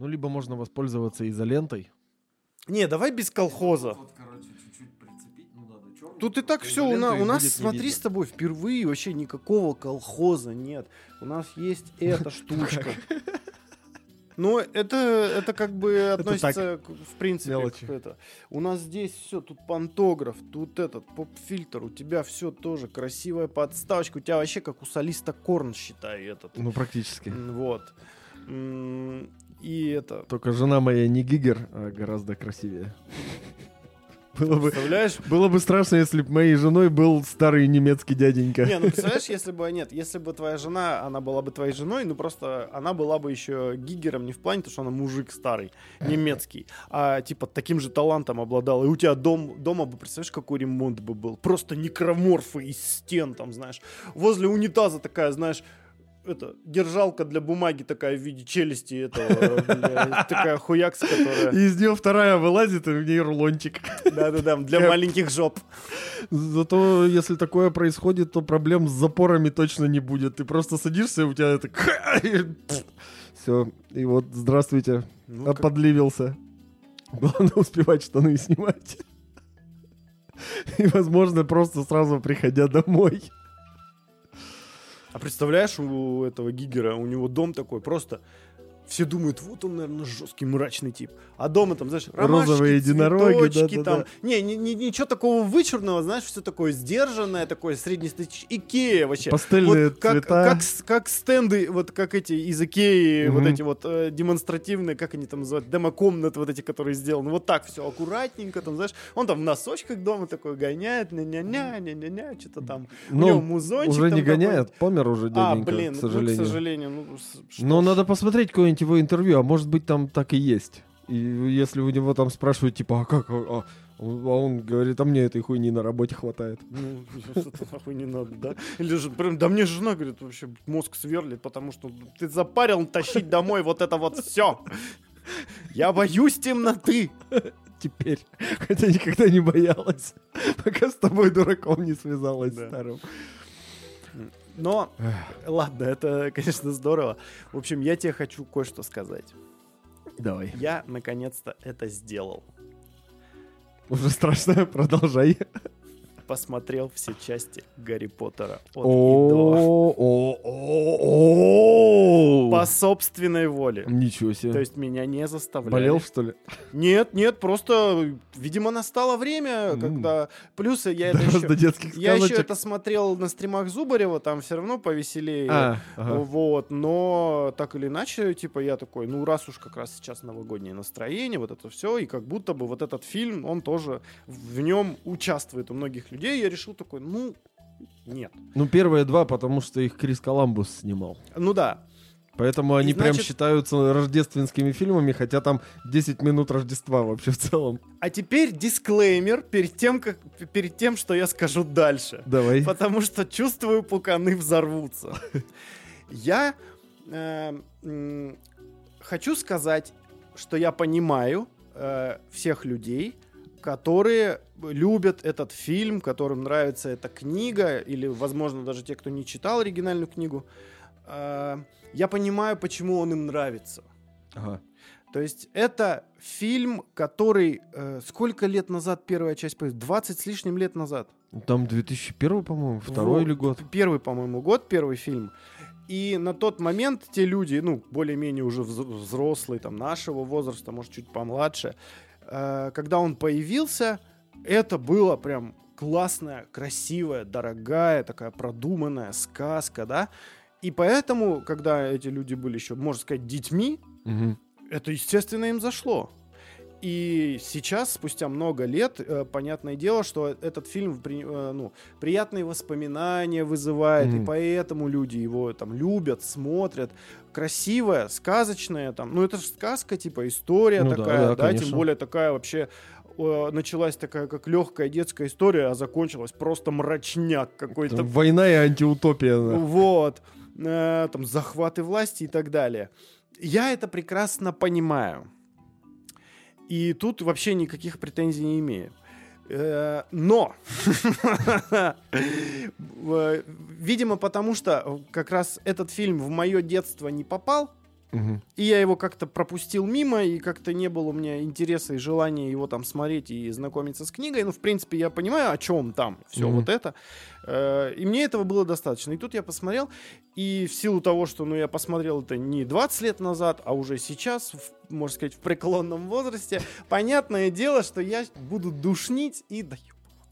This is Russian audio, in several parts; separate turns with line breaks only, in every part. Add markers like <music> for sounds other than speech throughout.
Ну, либо можно воспользоваться изолентой.
Не, давай без колхоза.
Вот, короче, чуть-чуть прицепить. Ну, надо черный.
Тут и так все, у, на- у нас, смотри, с тобой впервые вообще никакого колхоза нет. У нас есть эта <laughs> штучка. Но это, это как бы относится, к- в принципе,
мелочи.
к это. У нас здесь все, тут пантограф, тут этот поп-фильтр, у тебя все тоже красивая подставочка, у тебя вообще как у солиста Корн, считай, этот.
Ну, практически.
Вот. И это...
Только жена моя не гигер, а гораздо красивее. <laughs> Было бы,
Представляешь?
было бы страшно, если бы моей женой был старый немецкий дяденька.
Не, ну <laughs> представляешь, если бы нет, если бы твоя жена, она была бы твоей женой, ну просто она была бы еще гигером не в плане, то что она мужик старый, немецкий, а типа таким же талантом обладала. И у тебя дом, дома бы, представляешь, какой ремонт бы был? Просто некроморфы из стен там, знаешь. Возле унитаза такая, знаешь, это, держалка для бумаги такая в виде челюсти этого, бля, такая хуякса, которая...
И из нее вторая вылазит, и в ней рулончик.
Да-да-да, для маленьких жоп.
Зато, если такое происходит, то проблем с запорами точно не будет. Ты просто садишься, и у тебя это... <laughs> Все. И вот, здравствуйте.
Ну,
Подливился. Главное успевать штаны снимать. И, возможно, просто сразу приходя домой.
А представляешь, у этого Гигера, у него дом такой, просто все думают, вот он, наверное, жесткий, мрачный тип. А дома там, знаешь, ромашки,
Розовые единороги,
цветочки
да-да-да.
там. Не, не- не- ничего такого вычурного, знаешь, все такое сдержанное, такое среднестатистическое. Икея вообще.
Пастельные
Вот как,
цвета.
Как, как стенды, вот как эти из Икеи, вот
Мгм.
эти вот э, демонстративные, как они там называют, демокомнаты вот эти, которые сделаны. Вот так все аккуратненько, там, знаешь, он там в носочках дома такой гоняет, ня-ня-ня, ня-ня-ня, что-то там. у
Ну,
него музончик
уже не гоняет, помер уже
А,
дяденька,
блин,
к
ну,
сожалению.
к сожалению. Ну, что
Но
ж.
надо посмотреть какое-нибудь его интервью, а может быть там так и есть. И если у него там спрашивают, типа, а как, а, а он а он говорит, а мне этой хуйни на работе хватает.
Ну, <laughs> это нахуй не надо, да? Или же, прям, да мне жена, говорит, вообще мозг сверлит, потому что ты запарил тащить домой вот это вот все. Я боюсь темноты.
Теперь, хотя никогда не боялась, пока с тобой дураком не связалась
Да.
старым.
Но, ладно, это, конечно, здорово. В общем, я тебе хочу кое-что сказать.
Давай.
Я, наконец-то, это сделал.
Уже страшно, <laughs> продолжай.
Посмотрел все части Гарри Поттера. По собственной воле.
Ничего себе.
То есть меня не заставляли.
Болел, что ли?
Нет, нет, просто, видимо, настало время, когда... Плюс я это еще... Я еще это смотрел на стримах Зубарева, там все равно повеселее. Вот, но так или иначе, типа, я такой, ну, раз уж как раз сейчас новогоднее настроение, вот это все, и как будто бы вот этот фильм, он тоже в нем участвует у многих людей, я решил такой, ну, нет.
Ну, первые два, потому что их Крис Коламбус снимал.
Ну да,
Поэтому они прям
значит-
считаются рождественскими фильмами, хотя там 10 минут Рождества вообще в целом.
а теперь дисклеймер перед тем, как, перед тем, что я скажу дальше.
Давай.
Потому что чувствую, пуканы взорвутся. Я э, хочу сказать, что я понимаю э, всех людей, которые любят этот фильм, которым нравится эта книга, или, возможно, даже те, кто не читал оригинальную книгу. Э, я понимаю, почему он им нравится.
Ага.
То есть это фильм, который... э, сколько лет назад первая часть появилась? 20 с лишним лет назад.
Там 2001, по-моему, второй
Вот,
или год.
Первый, по-моему, год, первый фильм. И на тот момент те люди, ну, более-менее уже вз- взрослые, там, нашего возраста, может, чуть помладше, когда он появился, это было прям классная, красивая, дорогая, такая продуманная сказка, да. И поэтому, когда эти люди были еще, можно сказать, детьми,
Мгм.
это, естественно, им зашло. И сейчас, спустя много лет, э, понятное дело, что этот фильм при- э, ну, приятные воспоминания вызывает,
Мгм.
и поэтому люди его там любят, смотрят. Красивая, сказочная, там, ну это же сказка, типа история
Ну да,
такая,
да,
да, тем
конечно.
более такая вообще началась такая как легкая детская история, а закончилась просто мрачняк какой-то.
Война и антиутопия. да.
Вот. Э, там захваты власти и так далее. Я это прекрасно понимаю. И тут вообще никаких претензий не имею. Э, Но, <laughs> э, видимо, потому что как раз этот фильм в мое детство не попал,
Мгм.
И я его как-то пропустил мимо, и как-то не было у меня интереса и желания его там смотреть и знакомиться с книгой. Ну, в принципе, я понимаю, о чем там все
Мгм.
вот это. Э, И мне этого было достаточно. И тут я посмотрел, и в силу того, что ну, я посмотрел это не 20 лет назад, а уже сейчас, в, можно сказать, в преклонном возрасте, понятное дело, что я буду душнить и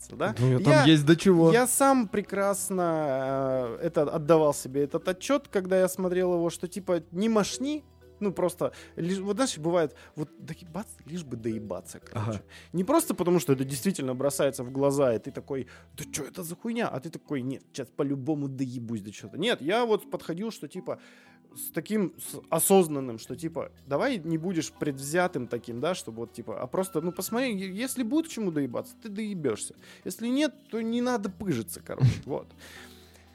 доебываться, да?
Ну, там
Я-
есть до чего.
я сам прекрасно э, это отдавал себе этот отчет, когда я смотрел его, что типа не машни, ну просто, лишь- вот знаешь, бывает, вот доебаться, лишь бы доебаться, короче.
Ага.
Не просто потому, что это действительно бросается в глаза, и ты такой, да что это за хуйня? А ты такой, нет, сейчас по-любому доебусь до чего-то. Нет, я вот подходил, что типа с таким с осознанным, что типа давай не будешь предвзятым таким, да, чтобы вот типа, а просто, ну посмотри, если будет к чему доебаться, ты доебешься. Если нет, то не надо пыжиться, короче, вот.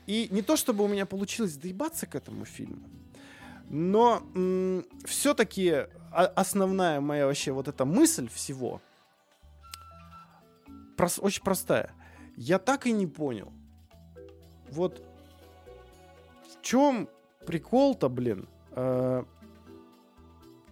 И не то, чтобы у меня получилось доебаться к этому фильму, но все-таки основная моя вообще вот эта мысль всего прос- очень простая. Я так и не понял. Вот в чем прикол-то, блин? э,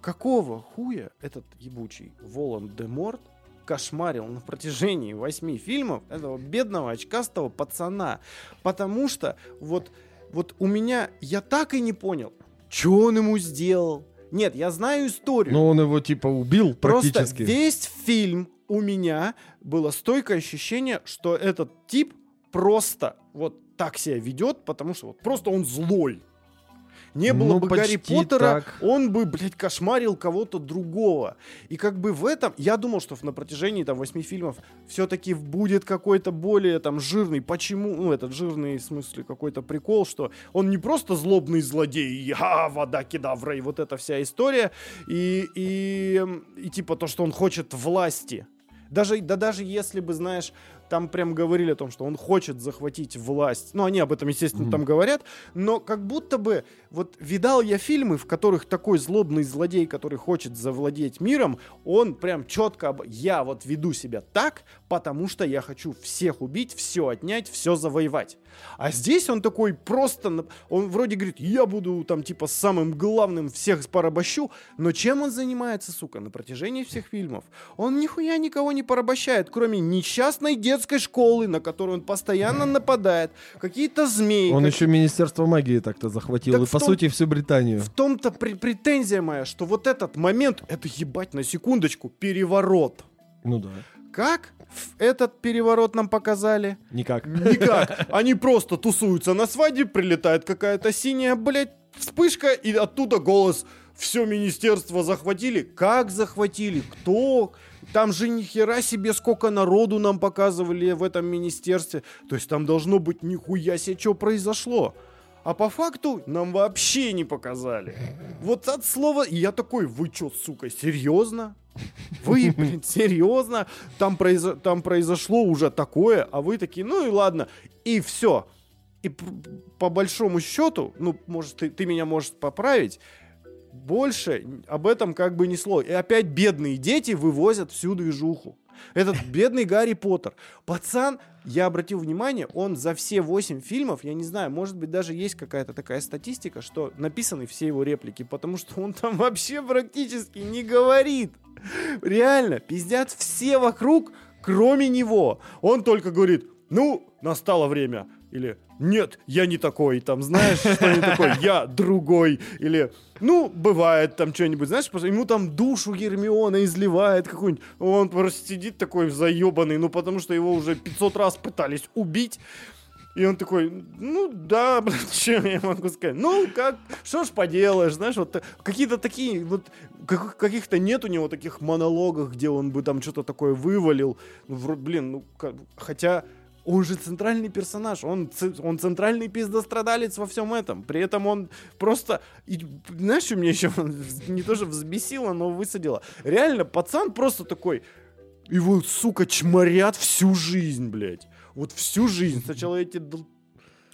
какого хуя этот ебучий Волан де Морт кошмарил на протяжении восьми фильмов этого бедного очкастого пацана? Потому что вот, вот у меня, я так и не понял, что он ему сделал. Нет, я знаю историю.
Но он его типа убил
Просто
практически.
весь фильм у меня было стойкое ощущение, что этот тип просто вот так себя ведет, потому что вот просто он злой. Не было
Ну,
бы Гарри Поттера,
так.
он бы, блядь, кошмарил кого-то другого. И как бы в этом, я думал, что на протяжении там восьми фильмов все-таки будет какой-то более там жирный. Почему? Ну, этот жирный, в смысле, какой-то прикол, что он не просто злобный злодей, а вода кедавра, и вот эта вся история. И, и, и типа то, что он хочет власти. Даже, да даже если бы, знаешь, там прям говорили о том, что он хочет захватить власть. Ну, они об этом, естественно,
Мгм.
там говорят. Но как будто бы, вот видал я фильмы, в которых такой злобный злодей, который хочет завладеть миром, он прям четко, об... я вот веду себя так, потому что я хочу всех убить, все отнять, все завоевать. А здесь он такой просто, он вроде говорит, я буду там типа самым главным, всех порабощу, но чем он занимается, сука, на протяжении всех фильмов? Он нихуя никого не порабощает, кроме несчастной детской школы, на которую он постоянно <clears throat> нападает, какие-то змеи.
Он
как-
еще Министерство магии так-то захватил.
Так
и по
том-
сути всю Британию.
В том-то пре- претензия моя, что вот этот момент, это ебать на секундочку, переворот.
Ну да.
Как этот переворот нам показали?
Никак.
Никак. <laughs> Они просто тусуются на свадьбе, прилетает какая-то синяя, блядь, вспышка, и оттуда голос все министерство захватили. Как захватили? Кто? Там же ни хера себе сколько народу нам показывали в этом министерстве. То есть там должно быть нихуя себе, что произошло. А по факту нам вообще не показали. Вот от слова... И я такой, вы чё, сука, серьезно? <laughs> Вы, блин, серьезно? Там, произо- там произошло уже такое, а вы такие, ну и ладно. И все. И по большому счету, ну, может, ты, ты меня можешь поправить, больше об этом как бы ни слова. И опять бедные дети вывозят всю движуху. Этот бедный Гарри Поттер. Пацан, я обратил внимание, он за все 8 фильмов, я не знаю, может быть, даже есть какая-то такая статистика, что написаны все его реплики, потому что он там вообще практически не говорит. Реально, пиздят все вокруг, кроме него. Он только говорит, ну, настало время. Или нет, я не такой, там, знаешь, что не такой, я другой. Или, ну, бывает там что-нибудь, знаешь, просто ему там душу Гермиона изливает какую-нибудь. Он просто сидит такой заебанный, ну, потому что его уже 500 раз пытались убить. И он такой, ну да, <laughs> что я могу сказать? Ну, как, что ж поделаешь, знаешь, вот какие-то такие, вот как- каких-то нет у него таких монологов, где он бы там что-то такое вывалил. Ну, блин, ну, как- хотя он же центральный персонаж, он, он центральный пиздострадалец во всем этом. При этом он просто... и, знаешь, что меня еще <laughs> не то, что взбесило, но высадило? Реально, пацан просто такой... Его, сука, чморят всю жизнь, блядь. Вот всю жизнь. Сначала эти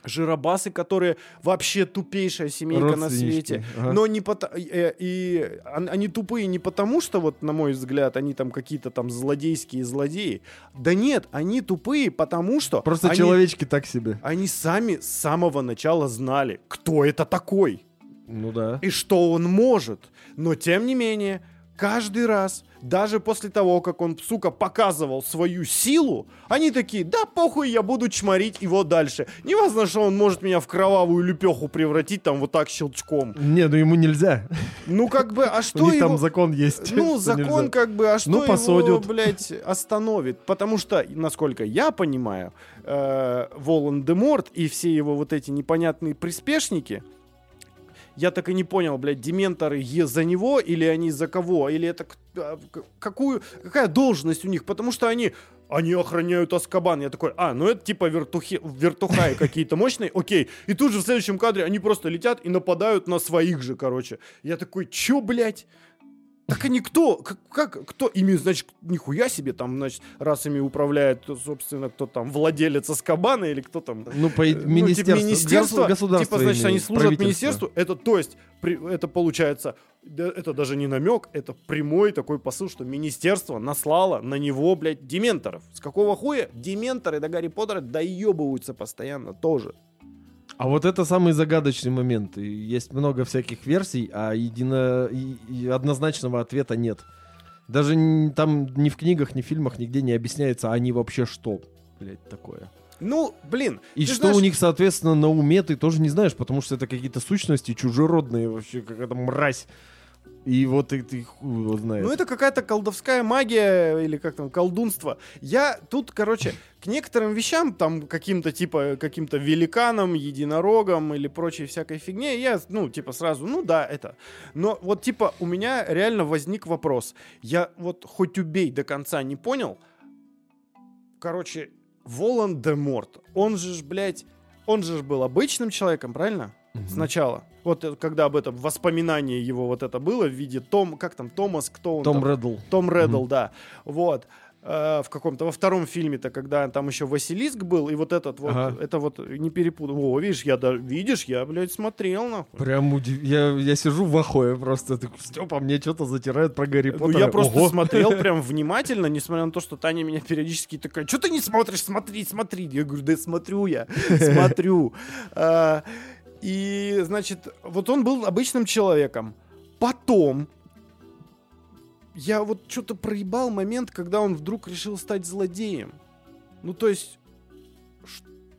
жиробасы, которые вообще тупейшая семейка на свете.
ага.
Но не потому... И он- они тупые не потому, что, вот, на мой взгляд, они там какие-то там злодейские злодеи. Да нет, они тупые, потому что...
Просто
они-
человечки так себе.
они сами с самого начала знали, кто это такой.
Ну да.
и что он может. Но тем не менее, каждый раз, даже после того, как он, сука, показывал свою силу, они такие, да похуй, я буду чморить его дальше. Не важно, что он может меня в кровавую люпеху превратить там вот так щелчком.
Не, ну ему нельзя.
Ну как бы, а <laughs> что
У них
его...
там закон есть.
Ну, закон
нельзя.
как бы, а что
Ну,
его,
посадят.
блядь, остановит? Потому что, насколько я понимаю, э, Волан-де-Морт и все его вот эти непонятные приспешники, я так и не понял, блядь, дементоры е за него или они за кого? Или это а, какую, какая должность у них? Потому что они, они охраняют Аскабан. Я такой, а, ну это типа вертухи, вертухаи <laughs> какие-то мощные, окей. И тут же в следующем кадре они просто летят и нападают на своих же, короче. Я такой, чё, блядь? Так они кто? Как, как- кто? Ими, значит, нихуя себе там, значит, раз ими управляет, то, собственно, кто там, владелец Аскабана или кто там?
Ну, по
Ну, типа,
министерство,
министерство,
госу- государство
типа, значит, они служат министерству. Это, то есть, при- это получается, это даже не намек, это прямой такой посыл, что министерство наслало на него, блядь, дементоров. С какого хуя? Дементоры до Гарри Поттера доебываются постоянно тоже.
А вот это самый загадочный момент. Есть много всяких версий, а едино... и- однозначного ответа нет. Даже там ни в книгах, ни в фильмах нигде не объясняется, а они вообще что, блядь, такое.
Ну, блин.
И что
знаешь,
у них, соответственно, на уме, ты тоже не знаешь, потому что это какие-то сущности чужеродные, вообще какая-то мразь. И вот и ты хуй его знает.
Ну, это какая-то колдовская магия или как там, колдунство. Я тут, короче, к некоторым вещам, там, каким-то типа, каким-то великанам, единорогам или прочей всякой фигне, я, ну, типа, сразу, ну да, это. Но вот, типа, у меня реально возник вопрос. Я вот хоть убей до конца не понял. Короче, Волан-де-Морт, он же ж, блядь, он же ж был обычным человеком, правильно?
Мгм.
Сначала. Вот э, когда об этом воспоминание его вот это было в виде Том, как там, Томас, кто он
Том
там?
Реддл.
Том Реддл, да. Вот. Э, в каком-то, во втором фильме-то, когда там еще Василиск был, и вот этот вот,
Ага.
это вот, не перепутал. О, видишь, я, да, видишь, я, блядь, смотрел, нахуй.
Прям удив- я, я сижу в ахуе просто. Ты, Степа, мне что-то затирают про Гарри
Ну,
Поттера.
я просто
Ого.
смотрел <laughs> прям внимательно, несмотря на то, что Таня меня периодически такая, что ты не смотришь, смотри, смотри. Я говорю, да смотрю я, смотрю. <laughs> И, значит, вот он был обычным человеком. Потом я вот что-то проебал момент, когда он вдруг решил стать злодеем. Ну, то есть,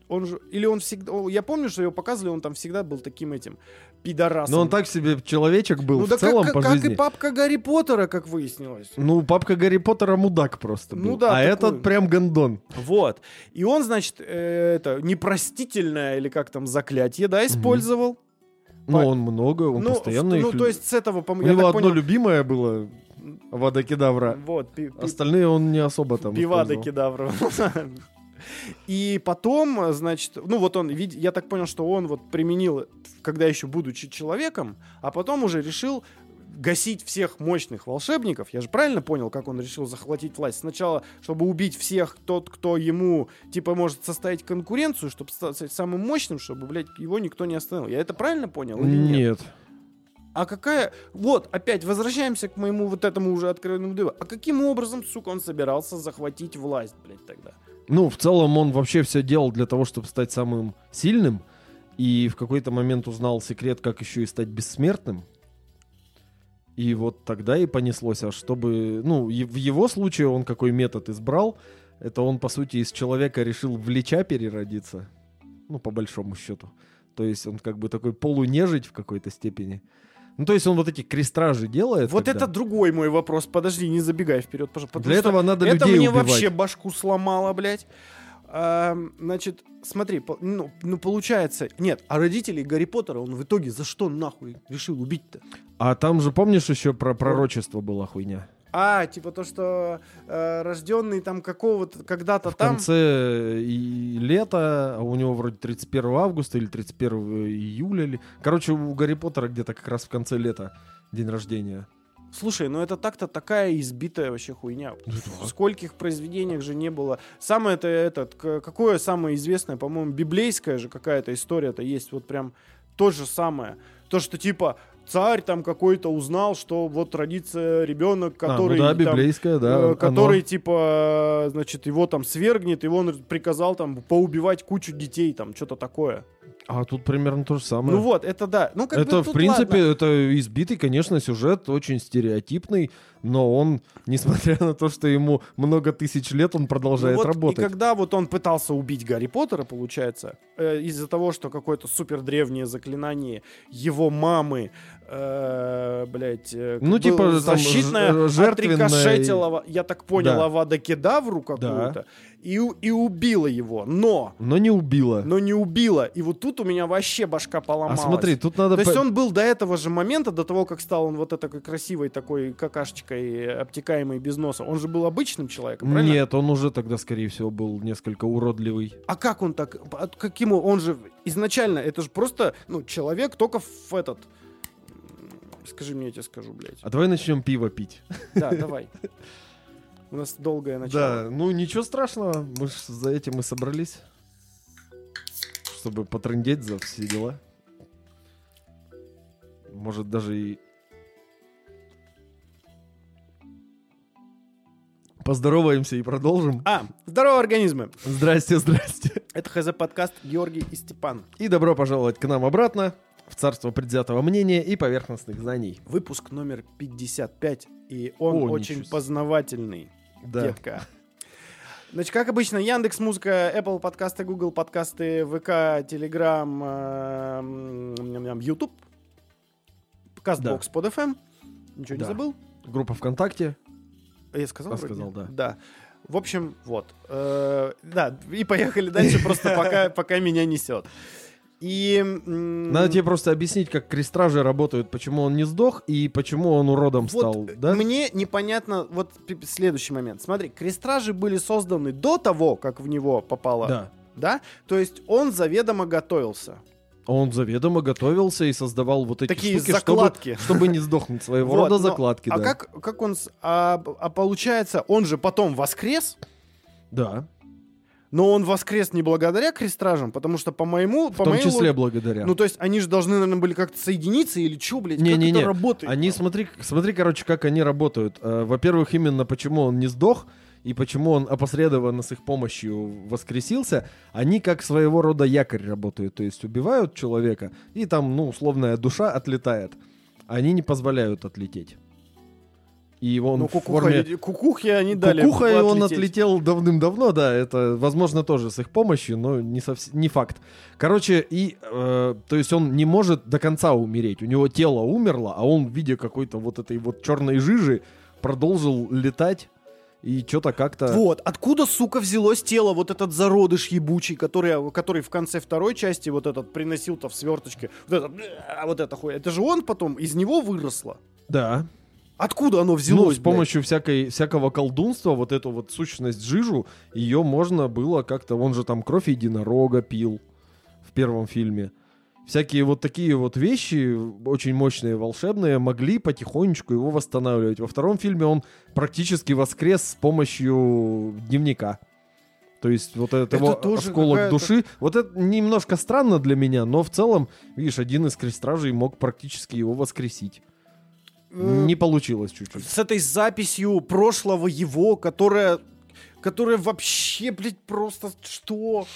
он же, или он всегда, я помню, что его показывали, он там всегда был таким этим пидорасом.
Но он так себе человечек был
ну,
в
да
целом
как,
по
как
жизни.
и папка Гарри Поттера, как выяснилось.
Ну, папка Гарри Поттера мудак просто был.
Ну да,
а
такой.
этот прям гондон.
Вот. И он, значит, э, это непростительное или как там заклятие, да, использовал.
Ну, он много, он
ну,
постоянно
ну,
их...
то есть с этого,
У него одно
понял...
любимое было, Вада
Вот, пи-
Остальные он не особо там
пивада кедавра. <laughs> И потом, значит, ну вот он, я так понял, что он вот применил, когда еще будучи человеком, а потом уже решил гасить всех мощных волшебников. Я же правильно понял, как он решил захватить власть? Сначала, чтобы убить всех тот, кто ему, типа, может составить конкуренцию, чтобы стать самым мощным, чтобы, блядь, его никто не остановил. Я это правильно понял или нет?
Нет.
А какая... Вот, опять возвращаемся к моему вот этому уже откровенному дыву. А каким образом, сука, он собирался захватить власть, блядь, тогда?
Ну, в целом он вообще все делал для того, чтобы стать самым сильным. И в какой-то момент узнал секрет, как еще и стать бессмертным. И вот тогда и понеслось, а чтобы... Ну, в его случае он какой метод избрал, это он, по сути, из человека решил в лича переродиться. Ну, по большому счету. То есть он как бы такой полунежить в какой-то степени. Ну, то есть он вот эти крестражи делает.
Вот
когда-
это другой мой вопрос. Подожди, не забегай вперед, пожалуйста.
Для этого надо
это
людей
мне
убивать.
вообще башку сломало, блядь. А, значит, смотри, ну, ну получается, нет, а родителей Гарри Поттера он в итоге за что нахуй решил убить-то?
А там же, помнишь, еще про пророчество была хуйня?
А, типа то, что э, рожденный там какого-то когда-то
в
там.
конце и лета, а у него вроде 31 августа или 31 июля. Или... Короче, у Гарри Поттера где-то как раз в конце лета день рождения.
Слушай, ну это так-то такая избитая вообще хуйня.
Ну
В скольких произведениях же не было. Самое это этот, какое самое известное, по-моему, библейская же какая-то история-то есть. Вот прям то же самое. То, что типа царь там какой-то узнал, что вот родится ребенок, который
а, ну да,
там,
библейская, да.
э,
оно.
который типа, значит, его там свергнет, и он приказал там поубивать кучу детей, там что-то такое.
А тут примерно то же самое.
Ну вот, это да. Ну, как
это,
бы,
в принципе,
ладно.
это избитый, конечно, сюжет, очень стереотипный, но он, несмотря на то, что ему много тысяч лет, он продолжает
Ну вот,
работать.
И когда вот он пытался убить Гарри Поттера, получается, э, из-за того, что какое-то супер древнее заклинание его мамы, э, блядь, э,
Ну, типа,
защитное,
жертвенное-
отрикошетило, я так понял,
Да.
Авада Кедавру какую-то, и, и убило его. Но,
Но не убила.
но не убило. И вот тут у меня вообще башка
а
поломалась.
смотри, тут надо...
То есть он был до этого же момента, до того, как стал он вот такой красивой такой какашечкой, обтекаемой без носа, он же был обычным человеком, правильно?
Нет, он уже тогда, скорее всего, был несколько уродливый.
А как он так? а Каким он- он же изначально? Это же просто ну человек только в этот. Скажи мне, я тебе скажу, блядь.
А давай начнем пиво пить.
Да, давай. <laughs> У нас долгое начало.
Да, ну ничего страшного, мы ж за этим и собрались. Чтобы потрындеть за все дела. Может даже и... Поздороваемся и продолжим.
А, здорово, организмы!
Здрасте, здрасте.
Это ХЗ подкаст Георгий и Степан.
И добро пожаловать к нам обратно в царство предвзятого мнения и поверхностных знаний.
Выпуск номер 55, и он
О,
очень познавательный,
Да.
детка. Значит, как обычно, Яндекс Музыка, Apple подкасты, Google подкасты, ВК, Telegram, YouTube, Castbox, под FM. Ничего не
Да.
забыл?
Группа ВКонтакте.
Я сказал? Вроде?
сказал, да.
Да. В общем, вот. Э, да, и поехали дальше, просто пока, пока меня несет. И...
Надо тебе просто объяснить, как крестражи работают, почему он не сдох и почему он уродом
вот
стал, да?
Мне непонятно, вот следующий момент. Смотри, крестражи были созданы до того, как в него попало,
Да.
да? То есть он заведомо готовился.
Он заведомо готовился и создавал вот эти
Такие
штуки,
закладки.
Чтобы, чтобы не сдохнуть. Своего
Вот,
рода
но-
закладки,
А
да.
как, как он... А, а получается, он же потом воскрес,
Да,
но он воскрес не благодаря крестражам, потому что по моему...
в
по
том
моей
числе благодаря.
Ну, то есть они же должны, наверное, были как-то соединиться или что, блядь? как
Не-не-не,
это работает?
Они, смотри, смотри, короче, как они работают. Э, Во-первых, именно почему он не сдох и почему он опосредованно с их помощью воскресился, они как своего рода якорь работают. То есть убивают человека, и там, ну, условная душа отлетает. Они не позволяют отлететь. И он
Ну,
в
кукуха,
форме...
кукухи они дали
Кукуха, и он отлетел давным-давно, да, это, возможно, тоже с их помощью, но не, совс- не факт. Короче, и, э, то есть он не может до конца умереть, у него тело умерло, а он в виде какой-то вот этой вот черной жижи продолжил летать и что-то как-то...
Вот, откуда, сука, взялось тело, вот этот зародыш ебучий, который, который в конце второй части вот этот приносил-то в сверточке, вот этот, а вот это хуй, это же он потом, из него выросло.
Да.
Откуда оно
Ну,
взялось,
с помощью всякой, всякого колдунства, вот эту вот сущность жижу, ее можно было как-то... Он же там кровь единорога пил в первом фильме. Всякие вот такие вот вещи, очень мощные, волшебные, могли потихонечку его восстанавливать. Во втором фильме он практически воскрес с помощью дневника. То есть вот этот
Это
его осколок души. Вот это немножко странно для меня, но в целом, видишь, один из крестражей мог практически его воскресить. Не получилось чуть-чуть.
С этой записью прошлого его, которая, которая вообще, блядь, просто что?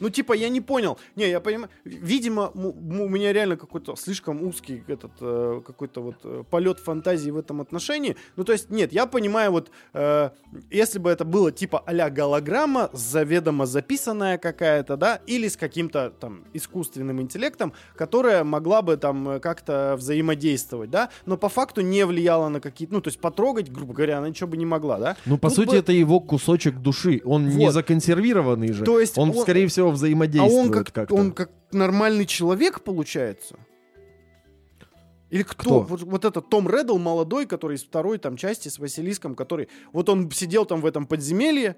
Ну, типа, я не понял. Не, я понимаю. Видимо, у меня реально какой-то слишком узкий этот э, какой-то вот э, полет фантазии в этом отношении. Ну, то есть, нет, я понимаю, вот э, если бы это было типа а-ля голограмма, заведомо записанная какая-то, да, или с каким-то там искусственным интеллектом, которая могла бы там как-то взаимодействовать, да, но по факту не влияла на какие-то, ну, то есть потрогать, грубо говоря, она ничего бы не могла, да.
Ну, по
Тут
сути,
бы-
это его кусочек души. Он не
Вот.
законсервированный же.
То есть
он,
он-
скорее всего,
А
взаимодействует
он как,
как-то.
он как нормальный человек, получается? Или кто?
Кто?
Вот, вот этот Том Реддл молодой, который из второй там части с Василиском, который... Вот он сидел там в этом подземелье,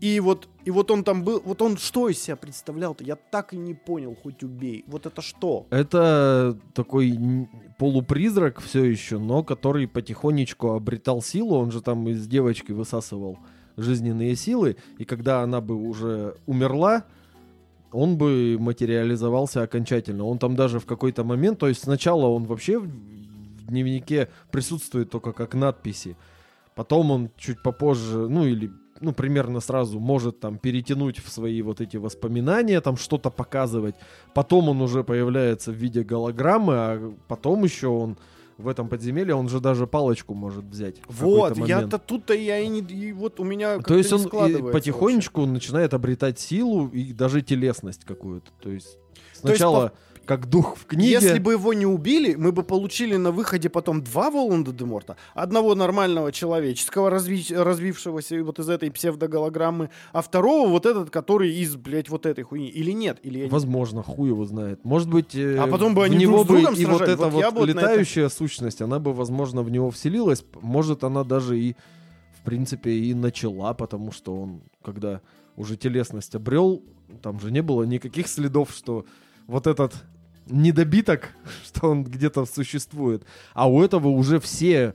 и вот, и вот он там был... Вот он что из себя представлял-то? Я так и не понял, хоть убей. Вот это что?
Это такой полупризрак все еще, но который потихонечку обретал силу. Он же там из девочки высасывал жизненные силы. И когда она бы уже умерла, он бы материализовался окончательно. Он там даже в какой-то момент, то есть сначала он вообще в дневнике присутствует только как надписи. Потом он чуть попозже, ну или ну, примерно сразу может там перетянуть в свои вот эти воспоминания, там что-то показывать. Потом он уже появляется в виде голограммы, а потом еще он в этом подземелье, он же даже палочку может взять.
Вот, я-то тут-то я и не... и вот у меня
То есть он потихонечку начинает обретать силу и даже телесность какую-то. То есть сначала как дух в книге.
Если бы его не убили, мы бы получили на выходе потом два Воланда де Морта. Одного нормального человеческого, разви- развившегося вот из этой псевдоголограммы, а второго вот этот, который из, блядь, вот этой хуйни. Или нет? Или я
Возможно, хуй его знает. Может быть, э,
А потом бы
в
они
него
друг с другом
бы и вот эта
Вот
вот
вот на это-
летающая сущность, она бы, возможно, в него вселилась. Может, она даже и, в принципе, и начала, потому что он, когда уже телесность обрел, там же не было никаких следов, что вот этот недобиток, <laughs> что он где-то существует. А у этого уже все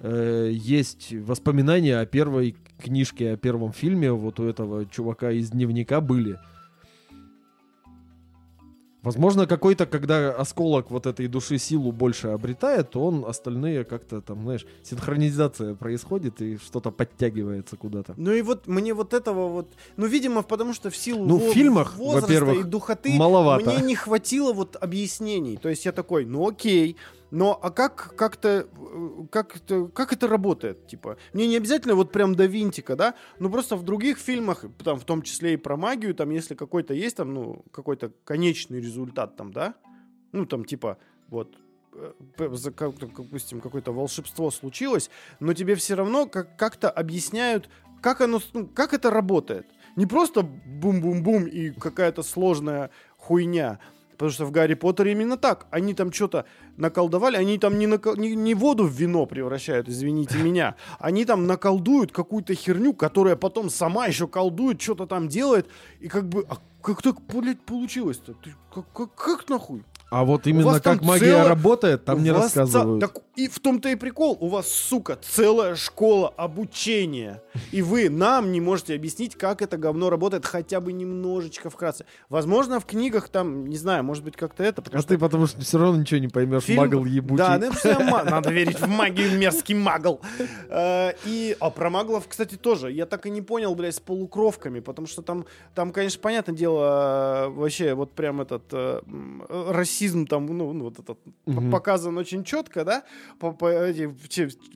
э, есть воспоминания о первой книжке, о первом фильме. Вот у этого чувака из дневника были. Возможно, какой-то, когда осколок вот этой души силу больше обретает, то он остальные как-то там, знаешь, синхронизация происходит и что-то подтягивается куда-то.
Ну и вот мне вот этого вот, ну видимо, потому что в силу
Ну, в фильмах,
возраста
во-первых,
и духоты
маловато.
мне не хватило вот объяснений. То есть я такой, ну окей, но а как как-то э, как это как это работает, типа? Мне не обязательно вот прям до винтика, да? Ну просто в других фильмах, там в том числе и про магию, там если какой-то есть там, ну какой-то конечный результат там, да? Ну там типа вот э, допустим, какое-то волшебство случилось, но тебе все равно как- как-то объясняют, как оно, ну, как это работает. Не просто бум-бум-бум и какая-то сложная хуйня. Потому что в Гарри Поттере именно так. Они там что-то наколдовали, они там не, нако- не, не воду в вино превращают, извините меня. Они там наколдуют какую-то херню, которая потом сама еще колдует, что-то там делает. И как бы, а как так, блядь, получилось-то? Ты как, как, как нахуй?
А вот именно как магия
цело-
работает, там
У
не рассказывают.
так и в том-то и прикол. У вас, сука, целая школа обучения. И вы нам не можете объяснить, как это говно работает хотя бы немножечко вкратце. Возможно, в книгах там, не знаю, может быть, как-то это. потому
А ты потому что все равно ничего не поймешь,
Фильм-
магл ебучий.
Да, ну, <laughs> надо верить в магию, мерзкий магл. Э, И, а про маглов, кстати, тоже. Я так и не понял, блядь, с полукровками, потому что там, там, конечно, понятное дело, э, вообще вот прям этот э, м, расизм там, ну, ну, вот этот
Мгм.
показан очень четко, да, по, по эти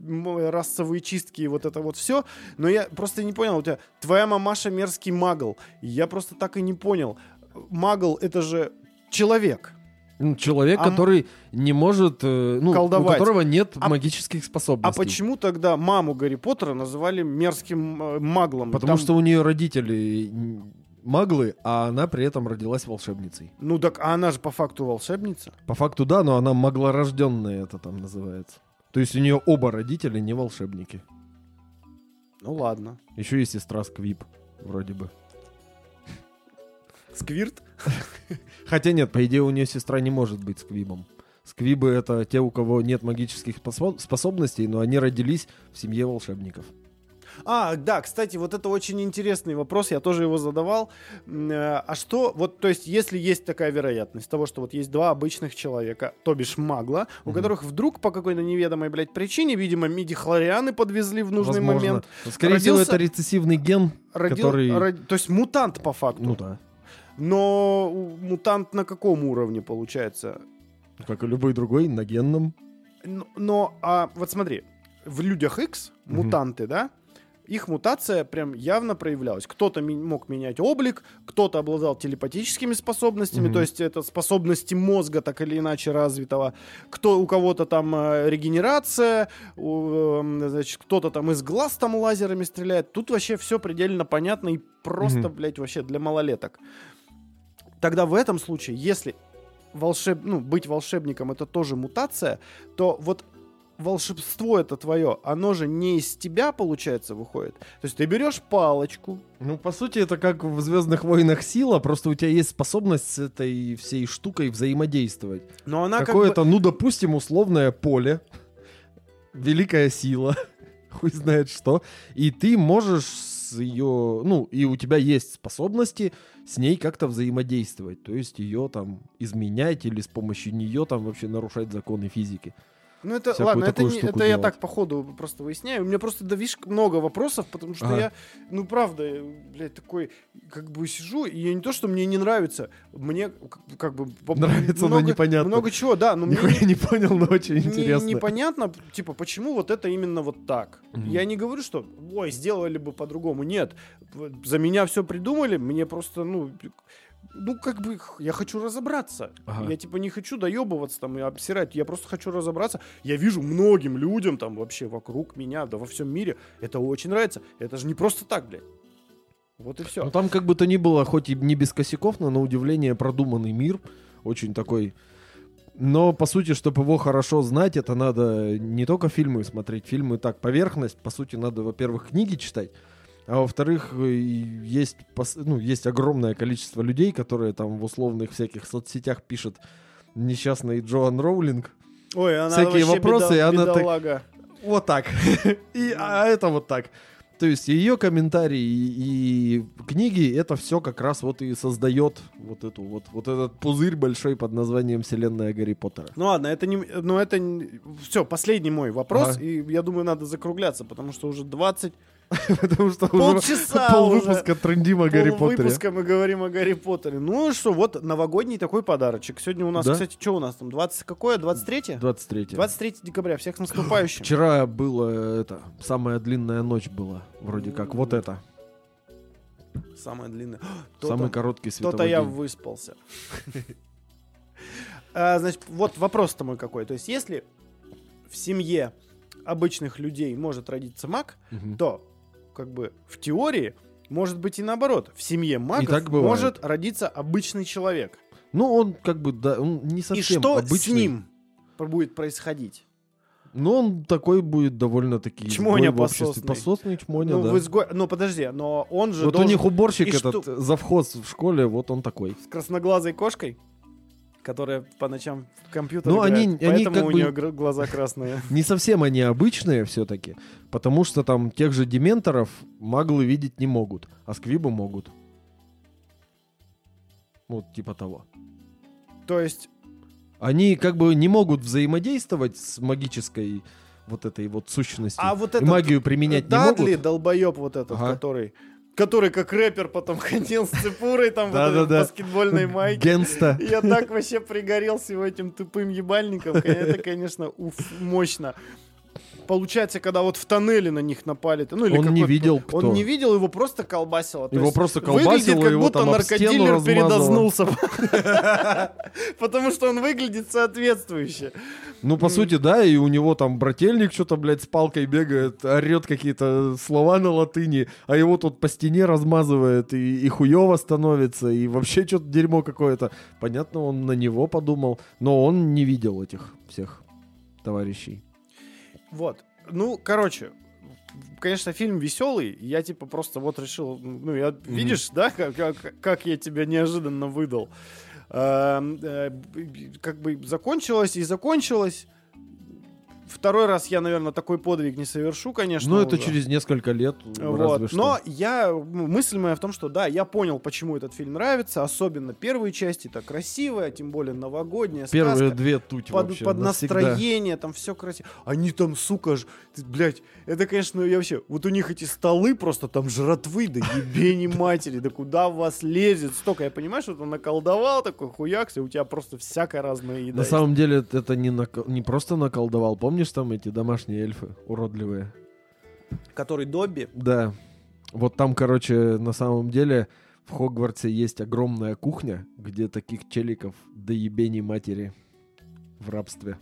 м, расовые чистки и вот это вот все. Но я просто не понял, у тебя твоя мамаша мерзкий магл. Я просто так и не понял. Магл это же человек.
Ну, Человек,
А
который не может, э, ну, у
Колдовать.
которого нет
А-
магических
А
способностей.
почему тогда маму Гарри Поттера называли мерзким э, маглом?
Потому
Там-
что у нее родители маглы, а она при этом родилась волшебницей.
Ну так, а она же по факту волшебница.
По факту да, но она маглорожденная, это там называется. То есть у нее оба родителя не волшебники.
Ну ладно.
Еще есть сестра Сквип, вроде бы.
Сквирт?
Хотя нет, по идее у нее сестра не может быть сквибом. Сквибы это те, у кого нет магических способ- способностей, но они родились в семье волшебников.
А, да, кстати, вот это очень интересный вопрос, я тоже его задавал. Э, А что, вот, то есть, если есть такая вероятность того, что вот есть два обычных человека, то бишь магла, у
Мгм.
которых вдруг по какой-то неведомой, блядь, причине, видимо, мидихлорианы подвезли в нужный
Возможно.
момент,
Скорее всего,
родился-
это рецессивный ген.
родил,
Который-
род- то есть мутант по факту.
Ну да.
Но мутант на каком уровне получается?
Как и любой другой, на генном.
Но, но, а, вот смотри, в людях X мутанты, да, их мутация прям явно проявлялась. Кто-то ми- мог менять облик, кто-то обладал телепатическими способностями,
Мгм.
то есть это способности мозга так или иначе развитого. Кто у кого-то там э, регенерация, у, эм, значит, кто-то там из глаз там лазерами стреляет. Тут вообще все предельно понятно и просто,
Мгм.
блядь, вообще для малолеток. Тогда в этом случае, если волшеб... ну, быть волшебником это тоже мутация, то вот волшебство это твое, оно же не из тебя, получается, выходит. То есть ты берешь палочку,
Ну, по сути, это как в Звездных войнах сила, просто у тебя есть способность с этой всей штукой взаимодействовать.
но она как
Какое-то,
бы...
ну, допустим, условное поле, великая сила, <laughs> хуй знает что, и ты можешь с ее, ну, и у тебя есть способности с ней как-то взаимодействовать, то есть ее там изменять или с помощью нее там вообще нарушать законы физики.
Ну это ладно, это, не- это я так по ходу просто выясняю. У меня просто да, видишь, много вопросов, потому что
Ага.
я, ну правда, блядь, такой как бы сижу, и я не то, что мне не нравится, мне как, бы
Нравится, но
много,
непонятно.
Много чего, да, но мне
Нихуя не понял, но очень
не-
интересно.
непонятно, типа, почему вот это именно вот так.
Мгм.
Я не говорю, что, ой, сделали бы по-другому. Нет, за меня все придумали, мне просто, ну, ну, как бы, я хочу разобраться.
Ага.
Я, типа, не хочу доебываться там и обсирать. Я просто хочу разобраться. Я вижу многим людям там вообще вокруг меня, да во всем мире, это очень нравится. Это же не просто так, блядь. Вот и все.
Ну там как бы то ни было, хоть и не без косяков, но на удивление продуманный мир. Очень такой... Но, по сути, чтобы его хорошо знать, это надо не только фильмы смотреть. Фильмы так, поверхность. По сути, надо, во-первых, книги читать. А во-вторых, э, есть, ну, есть огромное количество людей, которые там в условных всяких соцсетях пишут несчастный Джоан Роулинг.
Ой, она
всякие вопросы,
беда-
и она так-
бедолага.
Вот так. <laughs> И, а это вот так. То есть ее комментарии и, и книги, это все как раз вот и создает вот эту вот, вот этот пузырь большой под названием вселенная Гарри Поттера.
Ну ладно, это не... Ну это... Все, последний мой вопрос,
Ага.
и я думаю, надо закругляться, потому что уже 20 <laughs>
Потому что уже
полчаса
пол
уже.
выпуска трендим о Гарри Поттере.
выпуска мы говорим о Гарри Поттере. Ну что, вот новогодний такой подарочек. Сегодня у нас,
Да?
кстати, что у нас там? 20 какое? 23?
23
23 декабря. Всех с наступающим.
Вчера было это, самая длинная ночь была, вроде как, вот это.
Самое длинное. <gasps>
Самый короткий световой
То-то я выспался. <laughs> А, Значит, вот вопрос-то мой какой. То есть, если в семье обычных людей может родиться маг,
Мгм.
то как бы в теории может быть и наоборот. В семье магов может родиться обычный человек.
Ну, он как бы, да, он не
и
совсем
что
обычный.
с ним будет происходить?
Ну, он такой будет довольно-таки
Чмоня пососный.
Пососный чмоня,
ну,
да.
в изго- ну, подожди, но он же
Вот
должен
у них уборщик
И
этот,
что-
завхоз в школе, вот он такой.
с красноглазой кошкой, которая по ночам в компьютер
Ну,
играет,
они- они как
у
бы-
нее глаза красные. <laughs>
Не совсем они обычные все-таки, потому что там тех же дементоров маглы видеть не могут, а сквибы могут. Вот типа того.
То есть,
Они как бы не могут взаимодействовать с магической вот этой вот сущностью.
а вот
И
этот
магию применять не
Дадли,
могут.
долбоеб вот этот,
Ага.
который... Который как рэпер потом <laughs> ходил с цепурой там в этой
Да-да-да.
баскетбольной майке.
Генста.
Я так вообще пригорел всего этим тупым ебальником. Это, конечно, уф, мощно. Получается, когда вот в тоннеле на них напали, ну или
Он не видел, кто.
Он не видел, его просто колбасило.
Его
есть
просто
выглядит,
колбасило,
как
его
будто
там
наркодилер передознулся. <laughs> Потому что он выглядит соответствующе.
Ну, по сути, да, и у него там брательник что-то, блядь, с палкой бегает, орет какие-то слова на латыни, а его тут по стене размазывает, и, и хуево становится, и вообще что-то дерьмо какое-то. Понятно, он на него подумал, но он не видел этих всех товарищей.
Вот. Ну, короче, конечно, фильм веселый. Я типа просто вот решил, ну, я, видишь, да, как, как, как я тебя неожиданно выдал. Эм, э, б- как бы закончилось и закончилось. Второй раз я, наверное, такой подвиг не совершу, конечно.
ну, это
уже.
через несколько лет,
Вот. Но я, ну, мысль моя в том, что да, я понял, почему этот фильм нравится, особенно первые части, это красивая, тем более новогодняя
Первые
сказка
две туть
под,
вообще
под
навсегда.
настроение, там все красиво. Они там, сука, ж, ты, блядь, это, конечно, я вообще, вот у них эти столы просто там жратвы, да ебени <laughs> матери, да куда в вас лезет столько. Я понимаю, что ты наколдовал такой хуякс, и у тебя просто всякая разная еда.
На самом деле это не, не просто наколдовал. Помнишь там эти домашние эльфы уродливые?
Который Добби.
Да. Вот там, короче, на самом деле в Хогвартсе есть огромная кухня, где таких челиков до ебени матери в рабстве.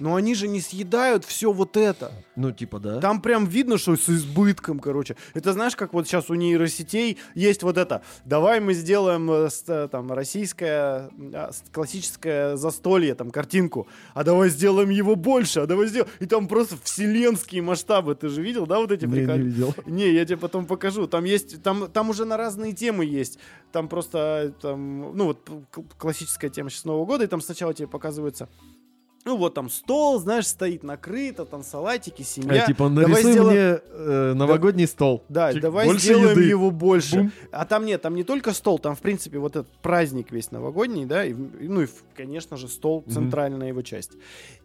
Но они же не съедают все вот это.
Ну, типа, да.
Там прям видно, что с избытком, короче. Это знаешь, как вот сейчас у нейросетей есть вот это. Давай мы сделаем э, э, там российское а, классическое застолье, там картинку. А давай сделаем его больше, а давай сделаем. И там просто вселенские масштабы. Ты же видел, да, вот эти
Не,
приколы?
не видел.
Не, я тебе потом покажу. Там есть, там, там уже на разные темы есть. Там просто, там, ну вот классическая тема сейчас Нового года, и там сначала тебе показывается Ну вот там стол, знаешь, стоит накрыто, там салатики, семья.
А, типа,
Давай
нарисуй
сделаем-
мне э, новогодний стол.
Да,
Чик,
давай
больше
сделаем
еды.
его больше.
Бум.
А там нет, там не только стол, там, в принципе, вот этот праздник весь новогодний, да, и, ну и, конечно же, стол центральная его часть.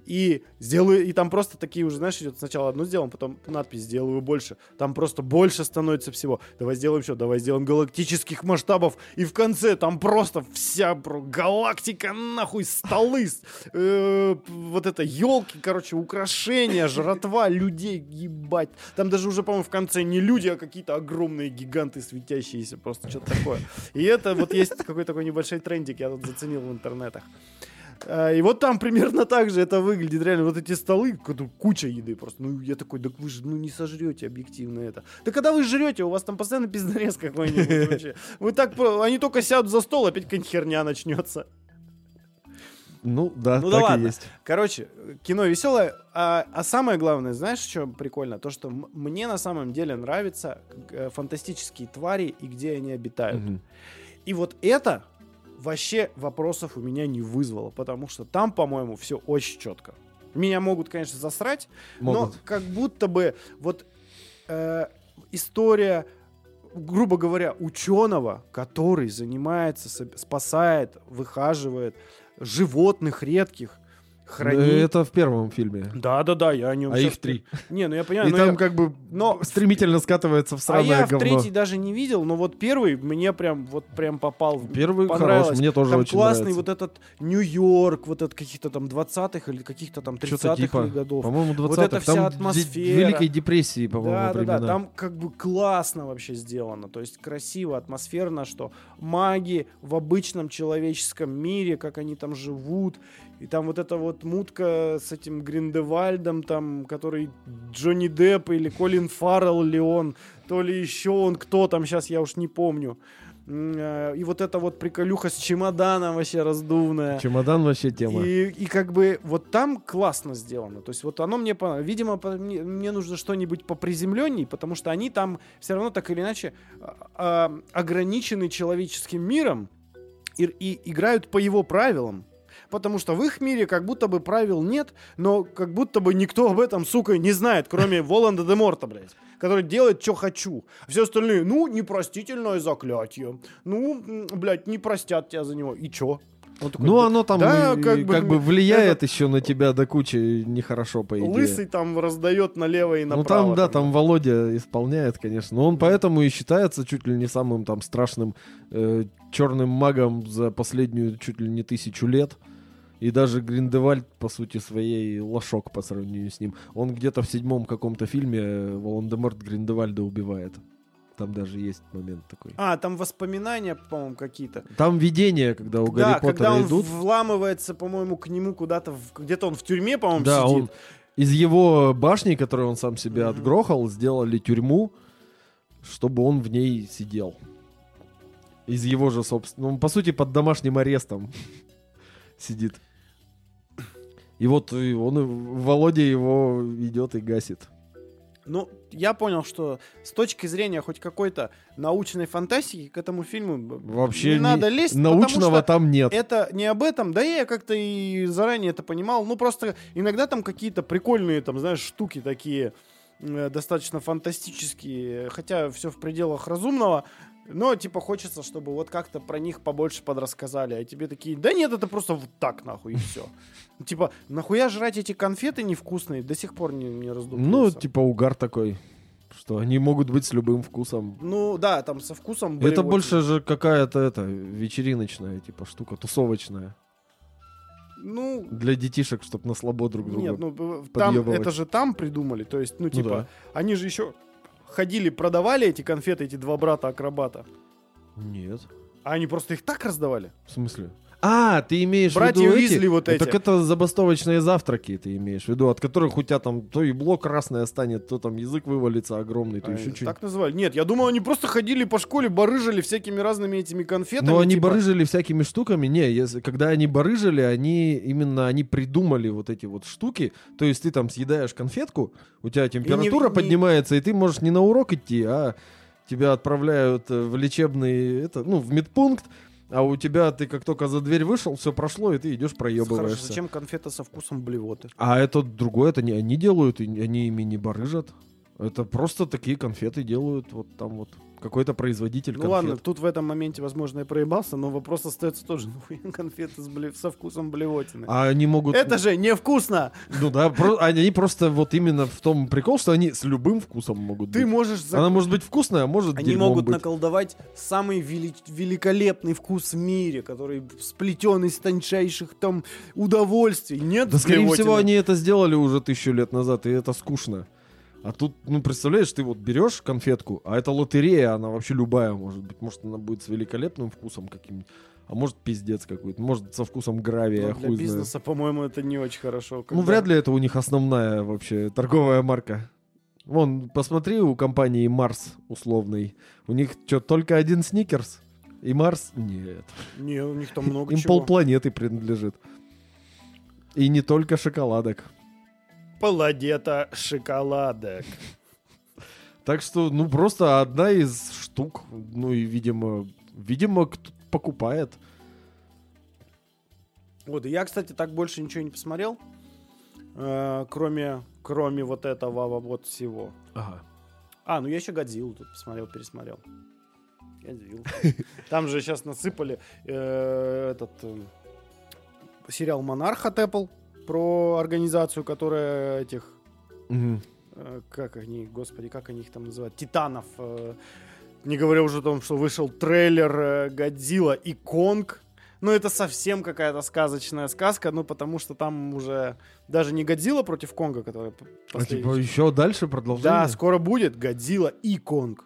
И сделаю, и там просто такие уже, знаешь, идет сначала одну сделаем, потом надпись сделаю больше. Там просто больше становится всего. Давай сделаем еще, давай сделаем галактических масштабов. И в конце там просто вся галактика, нахуй, столы, э, вот это елки, короче, украшения, жратва людей, ебать. Там даже уже, по-моему, в конце не люди, а какие-то огромные гиганты светящиеся, просто что-то такое. И это вот есть какой-то такой небольшой трендик, я тут заценил в интернетах. А, И вот там примерно так же это выглядит, реально, вот эти столы, ку- куча еды просто. Ну, я такой, да вы же ну, не сожрете объективно это. Да когда вы жрете, у вас там постоянно пиздорез какой-нибудь вообще. Вы так, они только сядут за стол, опять какая-нибудь херня начнется.
Ну, да,
Ну да
так и
ладно.
есть.
Короче, кино веселое, а, а самое главное, знаешь, что прикольно? То, что мне на самом деле нравятся э, фантастические твари и где они обитают.
Мгм.
И вот это вообще вопросов у меня не вызвало, потому что там, по-моему, все очень четко. Меня могут, конечно, засрать,
Могут.
но как будто бы вот э, история, грубо говоря, ученого, который занимается, спасает, выхаживает животных редких, хранит.
Это в первом фильме.
Да, да, да, я о нем.
А их три. <laughs>
Не, ну я понимаю,
И
но
там
я-
как бы
но
стремительно скатывается в
а
сраное
я в
говно.
третий даже не видел, но вот первый мне прям вот прям попал. в-
Первый хороший, мне тоже
там
очень
классный
нравится.
вот этот Нью-Йорк, вот этот каких-то там 20-х или каких-то там 30-х
Что-то типа,
годов.
по-моему, 20
Вот эта вся
там
атмосфера.
Великой депрессии, по-моему,
Да, да, да,
времена.
там как бы классно вообще сделано, то есть красиво, атмосферно, что маги в обычном человеческом мире, как они там живут, и там вот эта вот мутка с этим Гриндевальдом, там, который Джонни Депп или Колин Фаррелл ли он, то ли еще он, кто там, сейчас я уж не помню. Э, И вот эта вот приколюха с чемоданом вообще раздувная.
Чемодан вообще тема.
И, и как бы вот там классно сделано. То есть вот оно мне понравилось. Видимо, мне нужно что-нибудь поприземленней, потому что они там все равно так или иначе а, а, ограничены человеческим миром и, и играют по его правилам. Потому что в их мире как будто бы правил нет, но как будто бы никто об этом, сука, не знает, кроме <laughs> Воланда де Морта, блядь, который делает, что хочу. Все остальные, ну, непростительное заклятие. Ну, блядь, не простят тебя за него. И чё? Он такой,
Ну,
«Да,
оно там
да,
и-
как бы,
как бы влияет
это-
еще на тебя до кучи нехорошо, по идее.
Лысый там раздает налево и
Ну
направо.
там, да, там Володя исполняет, конечно. Но он поэтому и считается чуть ли не самым там страшным э, черным магом за последнюю чуть ли не тысячу лет. И даже Гриндевальд, по сути своей, лошок по сравнению с ним. Он где-то в седьмом каком-то фильме э, Волан-де-Морт Гриндевальда убивает. Там даже есть момент такой.
А, там воспоминания, по-моему, какие-то.
Там видение, когда у
да,
Гарри
когда
Поттера
он
идут.
вламывается, по-моему, к нему куда-то, в- где-то он в тюрьме, по-моему,
Да,
сидит.
он из его башни, которую он сам себе
Мгм.
отгрохал, сделали тюрьму, чтобы он в ней сидел. Из его же, собственно, он, по сути, под домашним арестом <laughs> сидит. И вот он, Володя его идет и гасит.
Ну, я понял, что с точки зрения хоть какой-то научной фантастики к этому фильму
Вообще
не надо лезть,
научного
что
там нет.
это не об этом, да я как-то и заранее это понимал, ну просто иногда там какие-то прикольные, там, знаешь, штуки такие э, достаточно фантастические, хотя все в пределах разумного, но типа хочется, чтобы вот как-то про них побольше подрассказали, а тебе такие, да нет, это просто вот так нахуй и все. <laughs> Типа, нахуя жрать эти конфеты невкусные, до сих пор не, не
Ну,
раздумывался.
типа угар такой, что они могут быть с любым вкусом.
Ну да, там со вкусом
Это
болевой.
больше же какая-то это вечериночная, типа штука, тусовочная.
Ну,
Для детишек, чтобы на слабо друг друга.
нет, ну там, это же там придумали, то есть, ну типа,
да.
они же еще ходили, продавали эти конфеты, эти два брата-акробата,
Нет.
а они просто их так раздавали.
В смысле? А, ты имеешь
Братья
в виду
Уизли
эти?
вот
Ну,
эти.
Так это забастовочные завтраки ты имеешь в виду, от которых у тебя там то ебло красное станет, то там язык вывалится огромный, то
А,
еще что-нибудь.
так называли. Нет, я думал, они просто ходили по школе, барыжили всякими разными этими конфетами.
Но они
типа.
барыжили всякими штуками. Не, если, когда они барыжили, они именно они придумали вот эти вот штуки. То есть ты там съедаешь конфетку, у тебя температура
не-
поднимается, и ты можешь не на урок идти, а тебя отправляют э, в лечебный, это, ну, в медпункт, А у тебя ты как только за дверь вышел, все прошло, и ты идешь
Хорошо,
проебываешься.
зачем конфеты со вкусом блевоты?
А это другое, это не они делают, и они ими не барыжат. Это просто такие конфеты делают вот там вот какой-то производитель
Ну
конфет.
ладно, тут в этом моменте, возможно, я проебался, но вопрос остается тоже. Ну, конфеты с бле- со вкусом блевотины.
А они могут...
Это же невкусно!
Ну да, про- они просто вот именно в том прикол, что они с любым вкусом могут
Ты
быть.
можешь... за-
Она может быть вкусная, а может
Они могут
быть.
наколдовать самый вели- великолепный вкус в мире, который сплетен из тончайших там удовольствий. Нет
Да, скорее
блевотины?
всего, они это сделали уже тысячу лет назад, и это скучно. А тут, ну, представляешь, ты вот берешь конфетку, а это лотерея, она вообще любая может быть. Может, она будет с великолепным вкусом каким-нибудь, а может, пиздец какой-то. Может, со вкусом гравия, я
для
хуй
бизнеса, по-моему, это не очень хорошо.
Ну,
когда-
вряд ли это у них основная вообще торговая марка. Вон, посмотри, у компании Марс условный. У них что, только один сникерс? И Марс? Нет.
Не, у них там много
Им
чего.
полпланеты принадлежит. И не только шоколадок.
Паладета шоколадок.
Так что, ну, просто одна из штук. Ну, и, видимо, видимо, кто покупает.
Вот, и я, кстати, так больше ничего не посмотрел, э, кроме, кроме вот этого вот всего.
Ага.
А, ну я еще Годзиллу тут посмотрел, пересмотрел. Годзиллу. <laughs> Там же сейчас насыпали э, этот э, сериал «Монарх» от Apple про организацию, которая этих э, как они, господи, как они их там называют, титанов. э, не говоря уже о том, что вышел трейлер э, Годзилла и Конг. Ну, это совсем какая-то сказочная сказка, ну, потому что там уже даже не Годзилла против Конга, который п-
А
последний.
типа еще дальше продолжение?
Да, скоро будет Годзилла и Конг.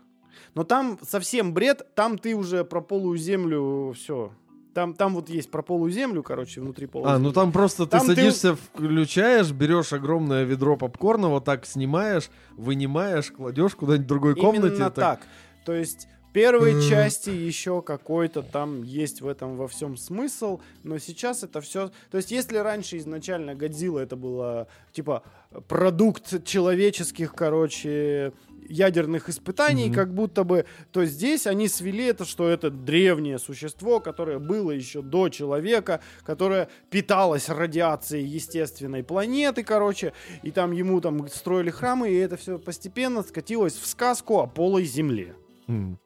Но там совсем бред, там ты уже про полую землю все. Там, там вот есть про полую землю, короче, внутри полой
А,
земли.
ну там просто
Там
ты
ты-
садишься, включаешь, берешь огромное ведро попкорна, вот так снимаешь, вынимаешь, кладешь куда-нибудь в другой комнате.
Именно так. То есть первой части еще какой-то там есть в этом во всем смысл, но сейчас это все... То есть если раньше изначально Годзилла это было типа продукт человеческих, короче, ядерных испытаний,
Мгм.
как будто бы, то здесь они свели это, что это древнее существо, которое было еще до человека, которое питалось радиацией естественной планеты, короче, и там ему там строили храмы, и это все постепенно скатилось в сказку о полой земле.
М.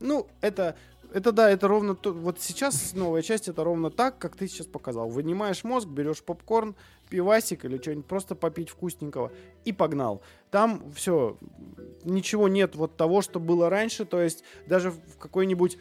Ну, это, это да, это ровно то. Вот сейчас новая часть это ровно так, как ты сейчас показал. Вынимаешь мозг, берешь попкорн, пивасик или что-нибудь просто попить вкусненького и погнал. Там все, ничего нет вот того, что было раньше. То есть даже в какой-нибудь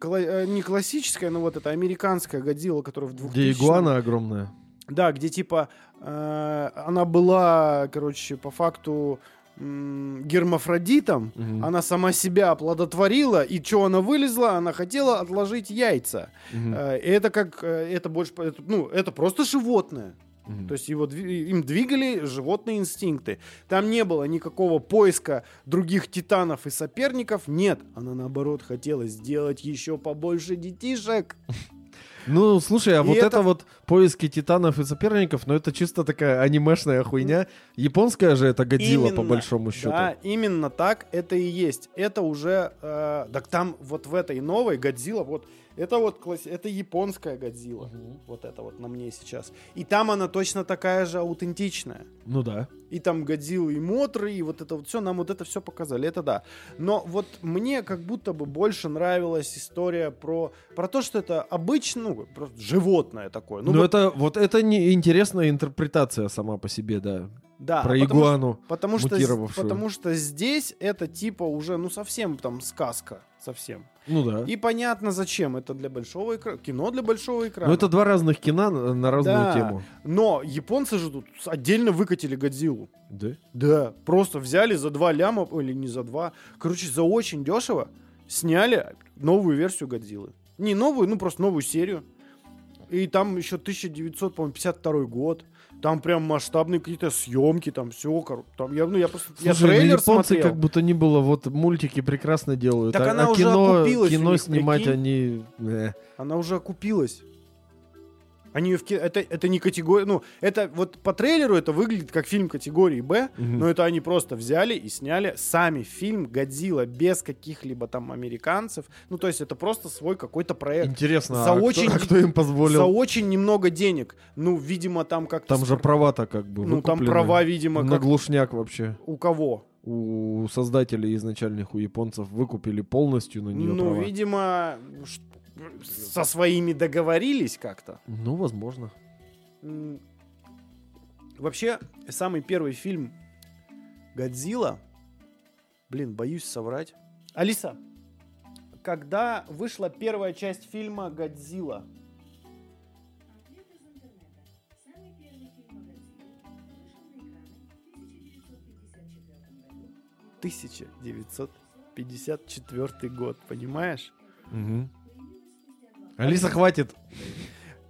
кла- э, не классическая, но вот это американская Годзилла, которая в 2000
Где игуана огромная.
да, где типа э, она была, короче, по факту гермафродитом,
Мгм.
она сама себя оплодотворила, и что она вылезла, она хотела отложить яйца. И это как, э, это больше, это, ну, это просто животное.
Мгм.
То есть его, им двигали животные инстинкты. Там не было никакого поиска других титанов и соперников. Нет, она наоборот хотела сделать еще побольше детишек. <laughs>
Ну, слушай, а
И
вот
это-
это... вот поиски титанов и соперников, ну это чисто такая анимешная хуйня. Японская же это Годзилла, по большому счету.
Да, именно так это и есть. Это уже, э, так там вот в этой новой Годзилла, вот это вот класс, это японская Годзилла, вот это вот на мне сейчас. И там она точно такая же аутентичная.
Ну да.
И там Годзиллы и Мотры, и вот это вот все, нам вот это все показали, это да. Но вот мне как будто бы больше нравилась история про, про то, что это обычно, ну, просто животное такое.
Ну,
вот,
это вот это не интересная интерпретация сама по себе, да.
да,
Про
потому
игуану.
Потому что, потому что здесь это типа уже, ну, совсем там сказка. Совсем.
Ну да.
И понятно, зачем. Это для большого экрана. Кино для большого экрана.
Ну это два разных кино на, на разную
Да.
тему.
Но японцы же тут отдельно выкатили Годзиллу.
Да?
Да. Просто взяли за два ляма, или не за два. Короче, за очень дешево сняли новую версию Годзиллы. Не новую, ну просто новую серию. И там еще 1952 год. Там прям масштабные какие-то съемки, там все, там я, ну я просто я
Слушай, ну,
трейлер
японцы
смотрел.
как будто ни было, вот мультики прекрасно делают.
Так
а,
она
а
уже
кино,
окупилась
кино
них,
снимать
прикинь.
они... э.
Она уже окупилась. Они в ки- это, это не категория, ну, это вот по трейлеру это выглядит как фильм категории Б,
Мгм.
но это они просто взяли и сняли сами фильм «Годзилла» без каких-либо там американцев. Ну, то есть это просто свой какой-то проект.
Интересно,
За
а,
очень-
кто, а кто им
За
позволил?
очень немного денег. Ну, видимо, там как-то...
Там же права-то как бы
Ну, там права, видимо,
на
как...
глушняк вообще.
У кого?
У создателей изначальных, у японцев выкупили полностью на нее
Ну,
права.
видимо, со своими договорились как-то.
Ну, возможно.
Вообще, самый первый фильм Годзилла, блин, боюсь соврать. Алиса, когда вышла первая часть фильма Годзилла?
1954 году.
1954 год, понимаешь?
Мгм. Алиса, хватит.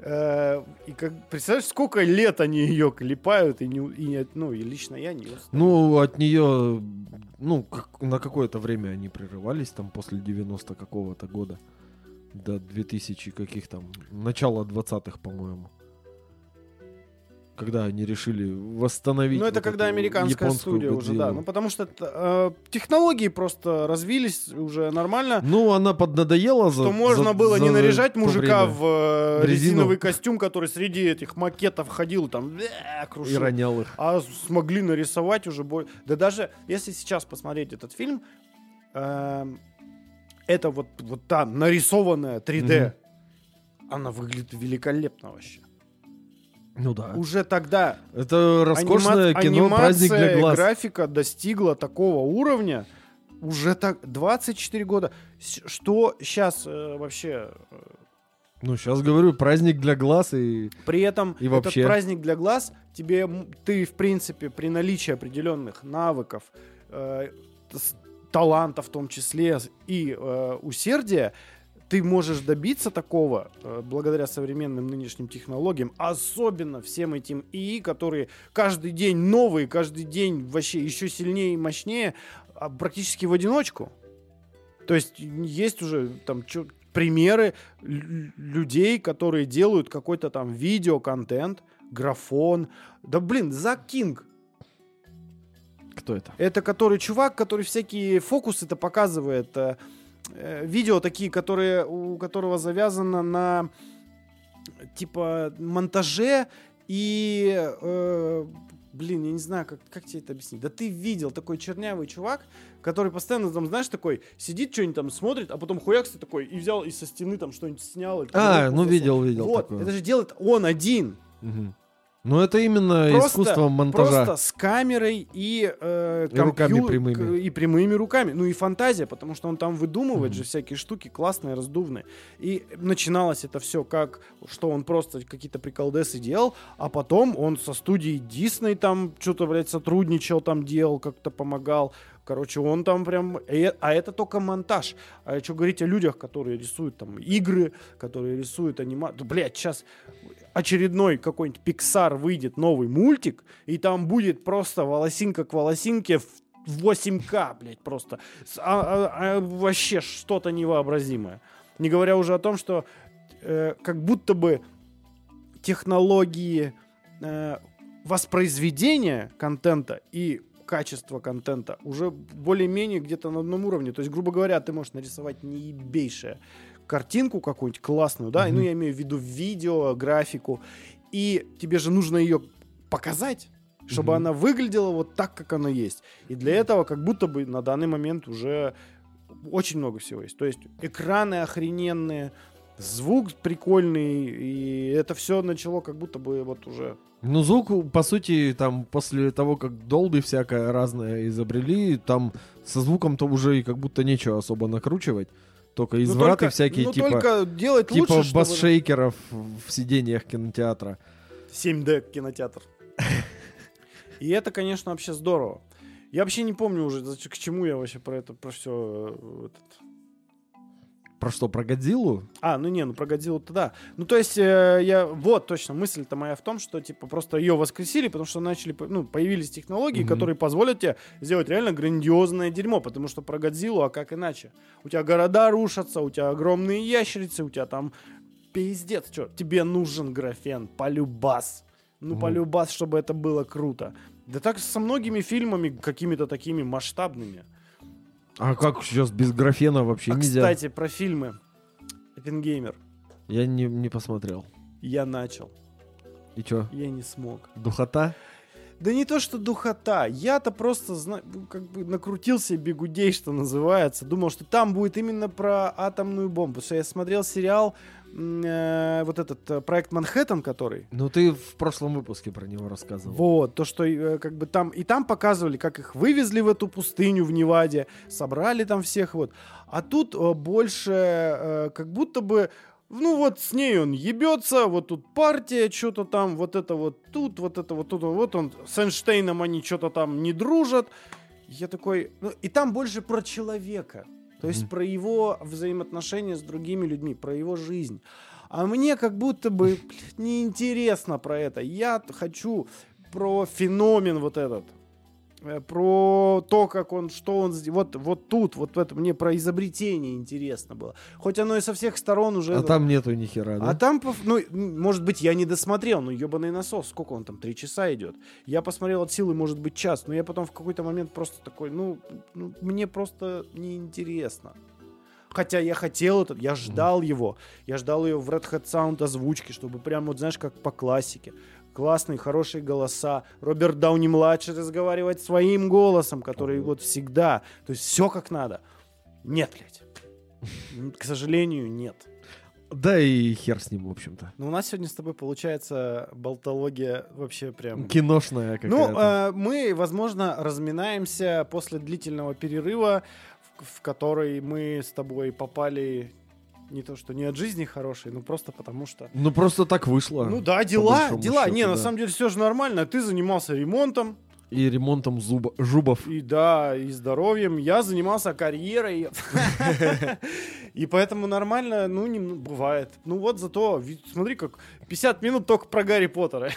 Э, И как, представляешь, сколько лет они ее клепают, и, не, и ну, и лично я не устал.
Ну, от нее, ну, как- на какое-то время они прерывались, там, после 90 какого-то года. До 2000 каких там, начала 20-х, по-моему. Когда они решили восстановить
Ну, это
вот
когда американская студия уже, да.
Годзиллу.
Ну, потому что э, технологии просто развились уже нормально.
Ну, она поднадоела за
что можно
за-
было не
за
наряжать
то
мужика в э,
резину.
резиновый костюм, который среди этих макетов ходил, там,
И
крушил.
ронял их.
А смогли нарисовать уже бой. Да даже если сейчас посмотреть этот фильм, эм, это вот, вот та нарисованная 3D, она выглядит великолепно вообще.
Ну да.
Уже тогда
Это роскошное
анима-
кино «Праздник для глаз».
графика достигла такого уровня, уже так 24 года. Что сейчас вообще э,
Ну, сейчас говорю, праздник для глаз и...
При этом
И
этот
вообще.
праздник для глаз тебе ты в принципе при наличии определенных навыков, э, таланта в том числе и э, усердия ты можешь добиться такого э, благодаря современным нынешним технологиям, особенно всем этим ИИ, которые каждый день новые, каждый день вообще еще сильнее и мощнее, а практически в одиночку. То есть есть уже там чё- примеры лю- людей, которые делают какой-то там видеоконтент, графон. Да блин, Зак Кинг.
Кто это?
Это который чувак, который всякие фокусы-то показывает. Э, видео такие, которые, у которого завязано на типа монтаже и э, блин, я не знаю, как, как тебе это объяснить. Да ты видел такой чернявый чувак, который постоянно там, знаешь, такой сидит, что-нибудь там смотрит, а потом хуякся такой и взял и со стены там что-нибудь снял. и
А, ну видел, видел
Вот,
такое.
это же делает он один.
Мгм. Ну, это именно
Просто-
искусство монтажа.
Просто с камерой и, э,
И руками
компью-
прямыми.
и прямыми руками. Ну и фантазия, потому что он там выдумывает
Мгм.
же всякие штуки классные, раздувные. И начиналось это все как, что он просто какие-то приколдесы делал, а потом он со студией Дисней там что-то, блядь, сотрудничал, там делал, как-то помогал. Короче, он там прям... э, А это только монтаж. А что говорить о людях, которые рисуют там игры, которые рисуют анимацию. Блядь, сейчас очередной какой-нибудь Pixar выйдет новый мультик, и там будет просто волосинка к волосинке в 8К, блядь, просто. А- а- а вообще что-то невообразимое. Не говоря уже о том, что э, как будто бы технологии э, воспроизведения контента и качество контента уже более-менее где-то на одном уровне. То есть, грубо говоря, ты можешь нарисовать неебейшее картинку какую-нибудь классную, да,
Мгм.
ну я имею в виду видео, графику, и тебе же нужно ее показать, чтобы
Мгм.
она выглядела вот так, как она есть. И для этого как будто бы на данный момент уже очень много всего есть. То есть экраны охрененные, звук прикольный, и это все начало как будто бы вот уже...
Ну, звук, по сути, там, после того, как Dolby всякое разное изобрели, там со звуком-то уже и как будто нечего особо накручивать. Только
Ну,
извраты
только-
всякие,
ну,
типа,
только делать
типа
лучше, чтобы-
бас-шейкеров в сиденьях кинотеатра.
7D кинотеатр. <laughs> И это, конечно, вообще здорово. Я вообще не помню уже, к чему я вообще про это, про все...
Про что, про Годзиллу?
А, ну не, ну про Годзиллу-то да. Ну то есть, э, я... Вот, точно, мысль-то моя в том, что, типа, просто ее воскресили, потому что начали, ну, появились технологии,
Мгм.
которые позволят тебе сделать реально грандиозное дерьмо, потому что про Годзиллу, а как иначе? У тебя города рушатся, у тебя огромные ящерицы, у тебя там пиздец, что, тебе нужен графен, полюбас. Ну,
Мгм.
полюбас, чтобы это было круто. Да так со многими фильмами, какими-то такими масштабными.
А как сейчас без графена вообще
а,
нельзя?
кстати, про фильмы. Оппенгеймер.
Я не, не посмотрел.
Я начал.
И чё,
Я не смог.
духота?
Да не то, что духота. Я-то просто, зна- ну, как бы накрутил себе бегудей, что называется. Думал, что там будет именно про атомную бомбу. Потому что я смотрел сериал, э, вот этот э, проект Манхэттен, который.
Ну ты в прошлом выпуске про него рассказывал.
Вот, то, что э, как бы там... И там показывали, как их вывезли в эту пустыню в Неваде, собрали там всех вот. А тут э, больше э, как будто бы... Ну вот с ней он ебется, вот тут партия, что-то там, вот это вот тут, вот это вот тут, вот он с Эйнштейном они что-то там не дружат. Я такой... Ну, и там больше про человека. То есть про его взаимоотношения с другими людьми, про его жизнь. А мне как будто бы неинтересно про это. Я хочу про феномен вот этот. Э, Про то, как он, что он. Вот, вот тут, вот это, мне про изобретение интересно было. Хоть оно и со всех сторон уже...
А там нету ни хера, да?
А там, ну, может быть, я не досмотрел, но ебаный насос, сколько он там, три часа идет. Я посмотрел от силы, может быть, час, но я потом в какой-то момент просто такой, ну, ну, мне просто неинтересно. Хотя я хотел этот, я ждал его. Я ждал ее в Red Hat Sound озвучке, чтобы прям, вот знаешь, как по классике. Классные, хорошие голоса. Роберт Дауни-младший разговаривать своим голосом, который вот всегда. То есть все как надо. Нет, блядь. К сожалению, нет.
Да и хер с ним, в общем-то.
Ну, у нас сегодня с тобой получается болтология вообще прям...
Киношная
Ну,
какая-то.
э, мы, возможно, разминаемся после длительного перерыва, в, в который мы с тобой попали не то что не от жизни хорошей, но просто потому что...
ну просто так вышло.
Ну да, дела, дела.
счету,
не, на
да.
самом деле все же нормально. Ты занимался ремонтом,
И ремонтом зуба, жубов.
и да, и здоровьем. Я занимался карьерой. И поэтому нормально, ну, не, ну, бывает. Ну вот зато, смотри, как 50 минут только про Гарри Поттера.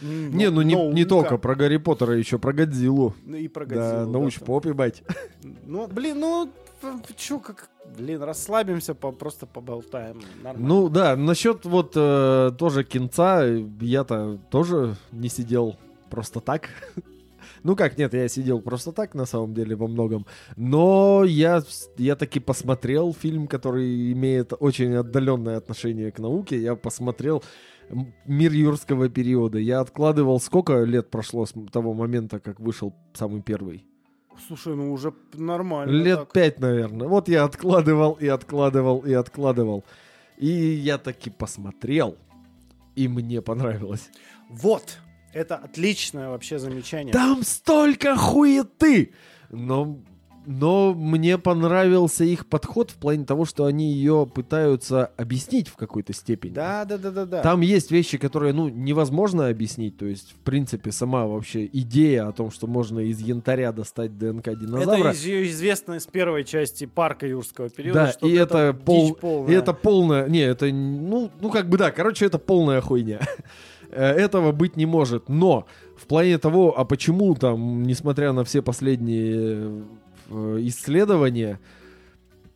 Не, ну не, только про Гарри Поттера, еще про Годзиллу.
Ну и про
Да,
Годзиллу,
науч
да,
поп, ебать.
Ну, блин, ну, чё, как, блин, расслабимся, по, просто поболтаем. Нормально.
Ну да, насчет вот э, тоже кинца, я-то тоже не сидел просто так. <laughs> Ну как, нет, я сидел просто так на самом деле во многом. Но я, я таки посмотрел фильм, который имеет очень отдаленное отношение к науке. Я посмотрел «Мир юрского периода». Я откладывал, сколько лет прошло с того момента, как вышел самый первый?
Слушай, ну уже нормально.
Лет
так.
пять, наверное. Вот я откладывал и откладывал и откладывал. И я таки посмотрел. И мне понравилось.
Вот, это отличное вообще замечание.
Там столько хуеты! Но, но мне понравился их подход в плане того, что они ее пытаются объяснить в какой-то степени.
Да, да, да, да, да.
Там есть вещи, которые, ну, невозможно объяснить. То есть, в принципе, сама вообще идея о том, что можно из янтаря достать ДНК
это
динозавра.
из- известно из первой части парка юрского периода.
Да,
что
и это, пол,
дичь полная.
и это полная, не, это, ну, ну как бы да, короче, это полная хуйня. Э, Этого быть не может. Но в плане того, а почему там, несмотря на все последние э, исследования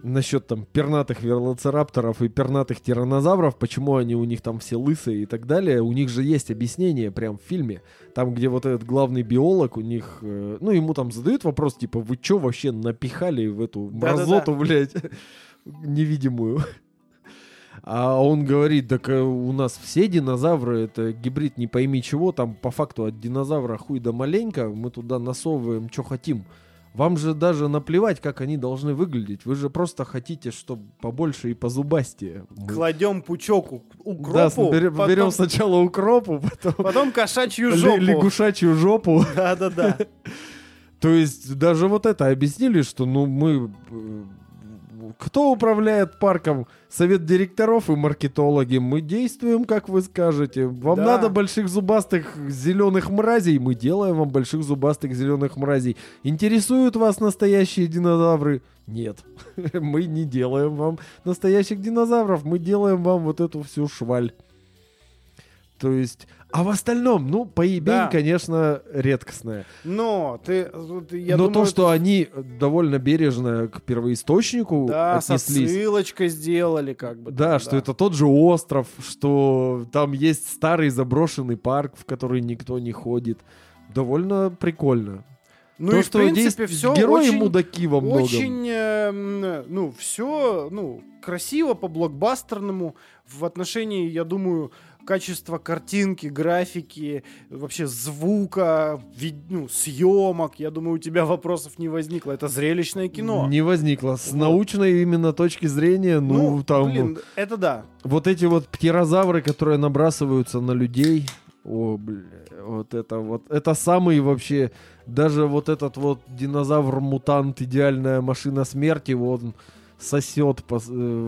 насчет там пернатых велоцирапторов и пернатых тиранозавров, почему они у них там все лысые и так далее, у них же есть объяснение прям в фильме, там, где вот этот главный биолог, у них, э, ну, ему там задают вопрос, типа, вы чё вообще напихали в эту мразоту, блядь, невидимую? А он говорит, так э, у нас все динозавры, это гибрид не пойми чего, там по факту от динозавра хуй да маленько, мы туда насовываем, что хотим. Вам же даже наплевать, как они должны выглядеть. Вы же просто хотите, чтобы побольше и позубастее. Мы-
Кладем пучок укропу,
Да, берем,
потом,
берем сначала укропу, потом
потом кошачью жопу.
лягушачью жопу.
Да, да, да. <laughs>
То есть даже вот это объяснили, что ну мы... Кто управляет парком? Совет директоров и маркетологи. Мы действуем, как вы скажете. Вам
Да.
надо больших зубастых зеленых мразей? Мы делаем вам больших зубастых зеленых мразей. Интересуют вас настоящие динозавры? Нет. <laughs> Мы не делаем вам настоящих динозавров. Мы делаем вам вот эту всю шваль. То есть, а в остальном, ну, поебень,
Да.
конечно, редкостная.
Но ты, я
Но
думаю,
то, что они довольно бережно к первоисточнику
да,
отнеслись.
ссылочкой сделали, как бы.
Да,
там,
что это тот же остров, что там есть старый заброшенный парк, в который никто не ходит. Довольно прикольно.
Ну
То,
и в
что
принципе
здесь
все
герои
очень,
мудаки во многом.
очень, эм, ну все, ну красиво по блокбастерному в отношении, я думаю, качества картинки, графики, вообще звука, ви- ну, съемок. Я думаю, у тебя вопросов не возникло. Это зрелищное кино.
Не возникло. С
Вот.
научной именно точки зрения, ну, там
блин, это да.
вот эти вот птерозавры, которые набрасываются на людей. О, бля, вот это вот. Это самый вообще, даже вот этот вот динозавр-мутант, идеальная машина смерти, он сосет по э,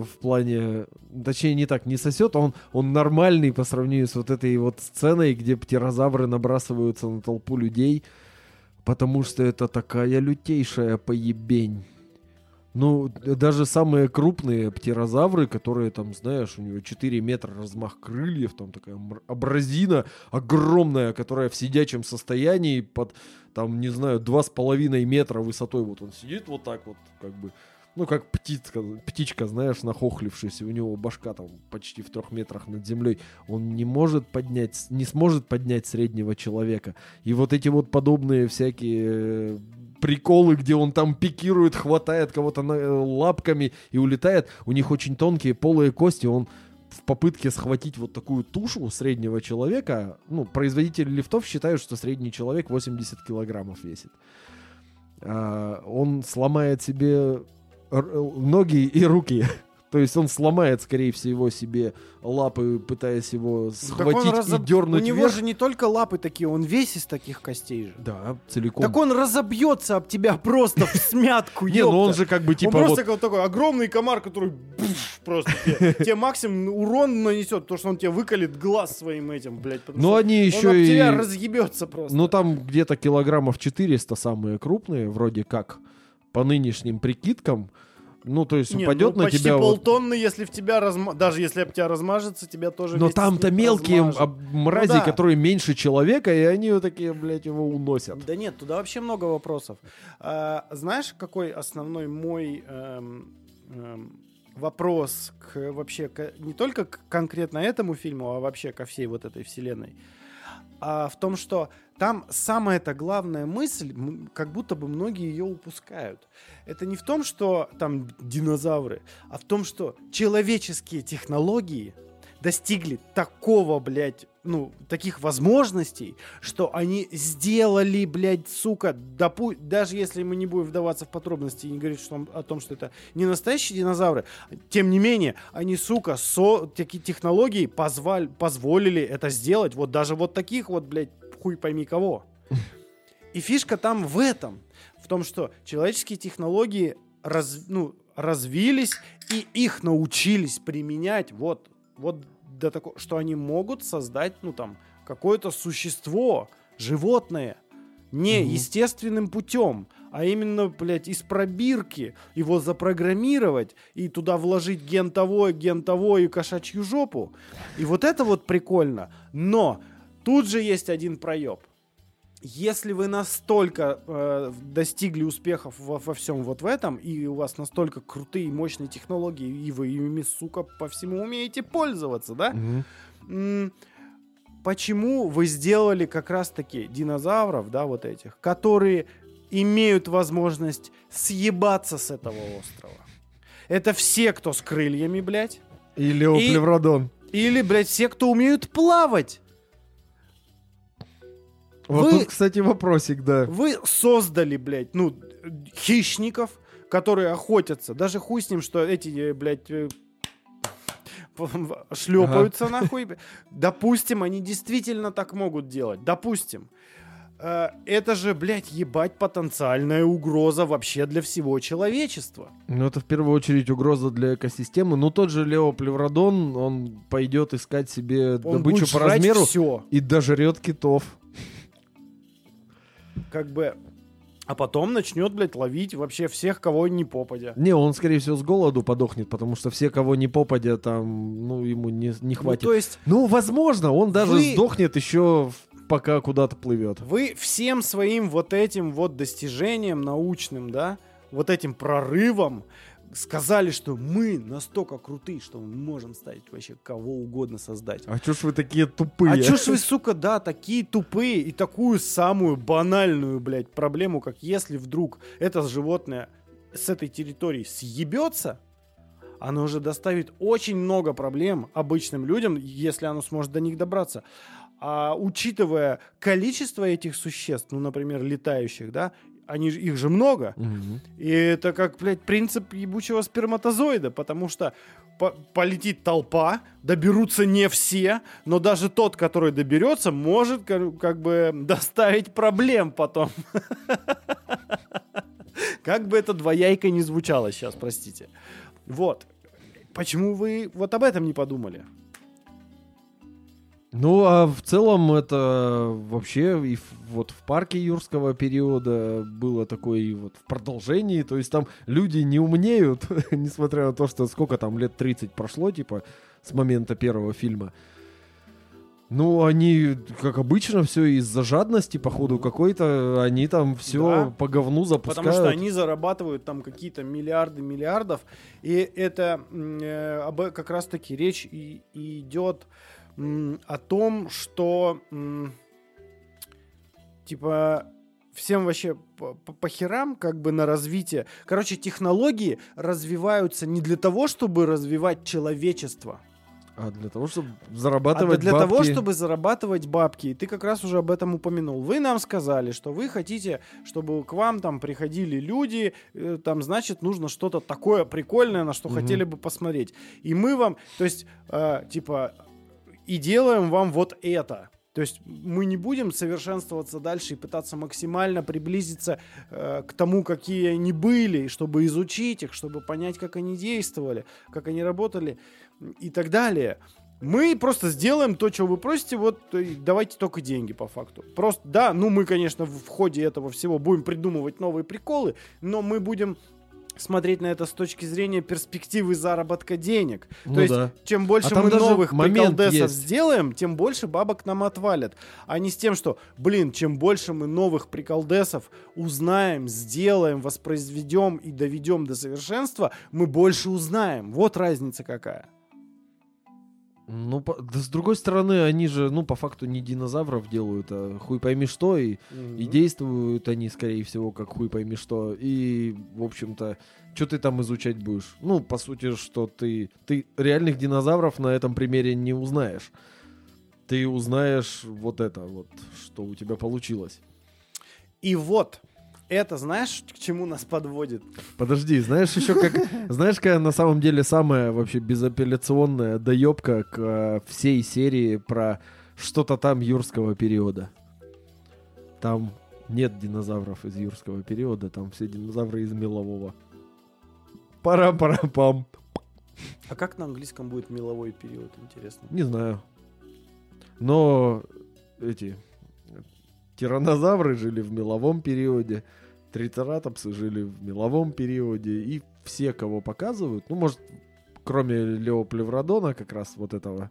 в плане... Точнее, не так, не сосет, он, он нормальный по сравнению с вот этой вот сценой, где птерозавры набрасываются на толпу людей, потому что это такая лютейшая поебень. Ну, даже самые крупные птерозавры, которые там, знаешь, у него 4 метра размах крыльев, там такая абразина огромная, которая в сидячем состоянии под, там, не знаю, 2,5 метра высотой. Вот он сидит вот так вот, как бы, ну, как птичка, птичка, знаешь, нахохлившись, у него башка там почти в трех метрах над землей. Он не может поднять, не сможет поднять среднего человека. И вот эти вот подобные всякие э, приколы, где он там пикирует, хватает кого-то э, лапками и улетает, у них очень тонкие полые кости, он в попытке схватить вот такую тушу среднего человека, ну, производители лифтов считают, что средний человек 80 килограммов весит. А, он сломает себе ноги и руки. <laughs> То есть он сломает, скорее всего, себе лапы, пытаясь его
он
схватить
разоб-
и дернуть
У него
вверх.
же не только лапы такие, он весь из таких костей же.
Да, целиком.
Так он разобьется об тебя просто в <laughs> смятку,
Не, ну он же как бы типа
он просто такой огромный комар, который просто <laughs> тебе, максимум урон нанесет, потому что он тебе выколет глаз своим этим, блядь.
Ну они
он
еще и...
тебя разъебется просто.
Ну там где-то килограммов 400 самые крупные, вроде как, по нынешним прикидкам. Ну, то есть упадет
ну,
на
почти
тебя... вот-
полтонны, если в тебя разма... даже если об тебя размажется, тебя тоже
Но там-то мелкие
размажет.
мрази,
Ну да.
которые меньше человека, и они вот такие, блядь, его уносят.
Да нет, туда вообще много вопросов. А, знаешь, какой основной мой эм, эм, вопрос к вообще к- не только к конкретно этому фильму, а вообще ко всей вот этой вселенной? А в том, что там самая-то главная мысль, как будто бы многие ее упускают. Это не в том, что там динозавры, а в том, что человеческие технологии достигли такого, блядь, ну, таких возможностей, что они сделали, блядь, сука, допу- даже если мы не будем вдаваться в подробности и не говорить что, о том, что это не настоящие динозавры, тем не менее, они, сука, со такие технологии позваль- позволили это сделать, вот даже вот таких вот, блядь, хуй пойми кого. <laughs> И фишка там в этом, в том, что человеческие технологии раз- ну, развились и их научились применять. Вот, вот до такого, что они могут создать, ну там, какое-то существо, животное, не
Мгм.
естественным путем, а именно, блядь, из пробирки его запрограммировать и туда вложить ген того, ген того и кошачью жопу. И вот это вот прикольно. Но тут же есть один проеб. Если вы настолько э, достигли успехов во, во всем вот в этом, и у вас настолько крутые и мощные технологии, и вы ими, сука, по всему умеете пользоваться, да? М, Почему вы сделали как раз-таки динозавров, да, вот этих, которые имеют возможность съебаться с этого острова? Это все, кто с крыльями, блядь.
И леоплевродон.
Или, блядь, все, кто умеют плавать.
Вот
Вы-
тут, кстати, вопросик, да.
Вы создали, блядь, ну, хищников, которые охотятся. Даже хуй с ним, что эти, э, блядь, э, шлепаются нахуй. Допустим, они действительно так могут делать. Допустим. Э, Это же, блядь, ебать потенциальная угроза вообще для всего человечества.
Ну, это в первую очередь угроза для экосистемы. Ну, тот же леоплевродон, он пойдет искать себе
Он
добычу по размеру
все.
и дожрет китов.
Как бы А потом начнет, блядь, ловить вообще всех, кого не попадя.
Не, он, скорее всего, с голоду подохнет, потому что все, кого не попадя, там, ну, ему не, не
Ну,
хватит.
то есть
Ну, возможно, он даже
Вы-
сдохнет еще пока куда-то плывет.
вы всем своим вот этим вот достижением научным, да, вот этим прорывом сказали, что мы настолько крутые, что мы можем ставить вообще кого угодно создать.
А чё ж вы такие тупые?
А чё ж вы, сука, да, такие тупые и такую самую банальную, блядь, проблему, как если вдруг это животное с этой территории съебется, оно уже доставит очень много проблем обычным людям, если оно сможет до них добраться. А учитывая количество этих существ, ну, например, летающих, да, они, их же много,
Мгм.
и это как, блядь, принцип ебучего сперматозоида, потому что по- полетит толпа, доберутся не все, но даже тот, который доберется, может ка- как бы <laughs> доставить проблем потом. <laughs> Как бы это двояйко не звучало сейчас, простите. Вот. Почему вы вот об этом не подумали?
Ну, а в целом это вообще и вот в парке юрского периода было такое и вот в продолжении. То есть там люди не умнеют, <laughs> несмотря на то, что сколько там лет 30 прошло, типа, с момента первого фильма. Ну, они, как обычно, все из-за жадности, походу, какой-то, они там все
Да.
по говну запускают.
Потому что они зарабатывают там какие-то миллиарды миллиардов. И это э, об, как раз-таки речь и, и идет о том, что типа всем вообще по, по- по херам как бы на развитие. Короче, технологии развиваются не для того, чтобы развивать человечество,
А для того, чтобы
а
зарабатывать
для того,
бабки.
чтобы зарабатывать бабки. И ты как раз уже об этом упомянул. Вы нам сказали, что вы хотите, чтобы к вам там приходили люди, э, там, значит, нужно что-то такое прикольное, на что
Мгм.
хотели бы посмотреть. И мы вам, то есть, э, типа, и делаем вам вот это. То есть мы не будем совершенствоваться дальше и пытаться максимально приблизиться э, к тому, какие они были, чтобы изучить их, чтобы понять, как они действовали, как они работали и так далее. Мы просто сделаем то, что вы просите, вот и давайте только деньги по факту. Просто, да, ну мы, конечно, в ходе этого всего будем придумывать новые приколы, но мы будем смотреть на это с точки зрения перспективы заработка денег.
Ну
То есть,
да.
чем больше
А
мы новых приколдесов
есть.
сделаем, тем больше бабок нам отвалят. А не с тем, что, блин, чем больше мы новых приколдесов узнаем, сделаем, воспроизведем и доведем до совершенства, мы больше узнаем. Вот разница какая.
Ну, по- да с другой стороны, они же, ну, по факту не динозавров делают, а хуй пойми что, и, и действуют они, скорее всего, как хуй пойми что. И, в общем-то, что ты там изучать будешь? Ну, по сути, что ты, ты реальных динозавров на этом примере не узнаешь. Ты узнаешь вот это вот, что у тебя получилось.
И вот, это знаешь, к чему нас подводит?
Подожди, знаешь еще как... <laughs> Знаешь, какая на самом деле самая вообще безапелляционная доебка к э, всей серии про что-то там юрского периода? Там нет динозавров из юрского периода, там все динозавры из мелового. Пара-пара-пам.
А как на английском будет меловой период, интересно?
Не знаю. Но эти тиранозавры жили в меловом периоде, трицератопсы жили в меловом периоде, и все, кого показывают, ну, может, кроме Леоплевродона, как раз вот этого,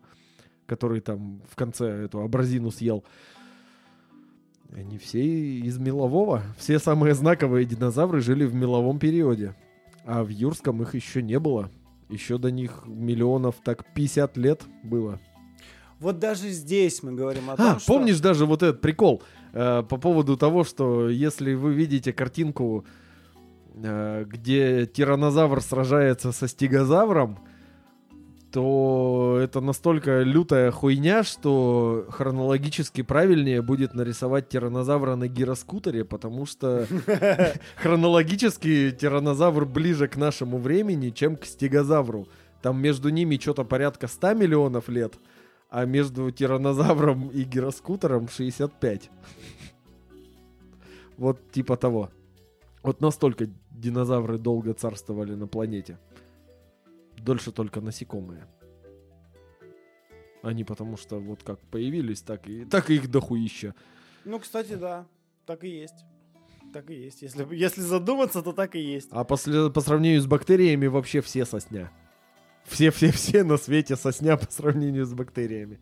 который там в конце эту абразину съел, они все из мелового. Все самые знаковые динозавры жили в меловом периоде. А в Юрском их еще не было. Еще до них миллионов так 50 лет было.
Вот даже здесь мы говорим о том,
А,
что...
помнишь даже вот этот прикол э, по поводу того, что если вы видите картинку, э, где тиранозавр сражается со стегозавром, то это настолько лютая хуйня, что хронологически правильнее будет нарисовать тиранозавра на гироскутере, потому что <laughs> хронологически тиранозавр ближе к нашему времени, чем к стегозавру. Там между ними что-то порядка 100 миллионов лет, а между тиранозавром и гироскутером 65. Вот типа того. Вот настолько динозавры долго царствовали на планете. Дольше только насекомые. Они потому что вот как появились, так и, так и их дохуища.
Ну, кстати, да, так и есть. так и есть. Если, если задуматься, то так и есть.
А после, по сравнению с бактериями вообще все сосня. Все-все-все на свете сосня по сравнению с бактериями.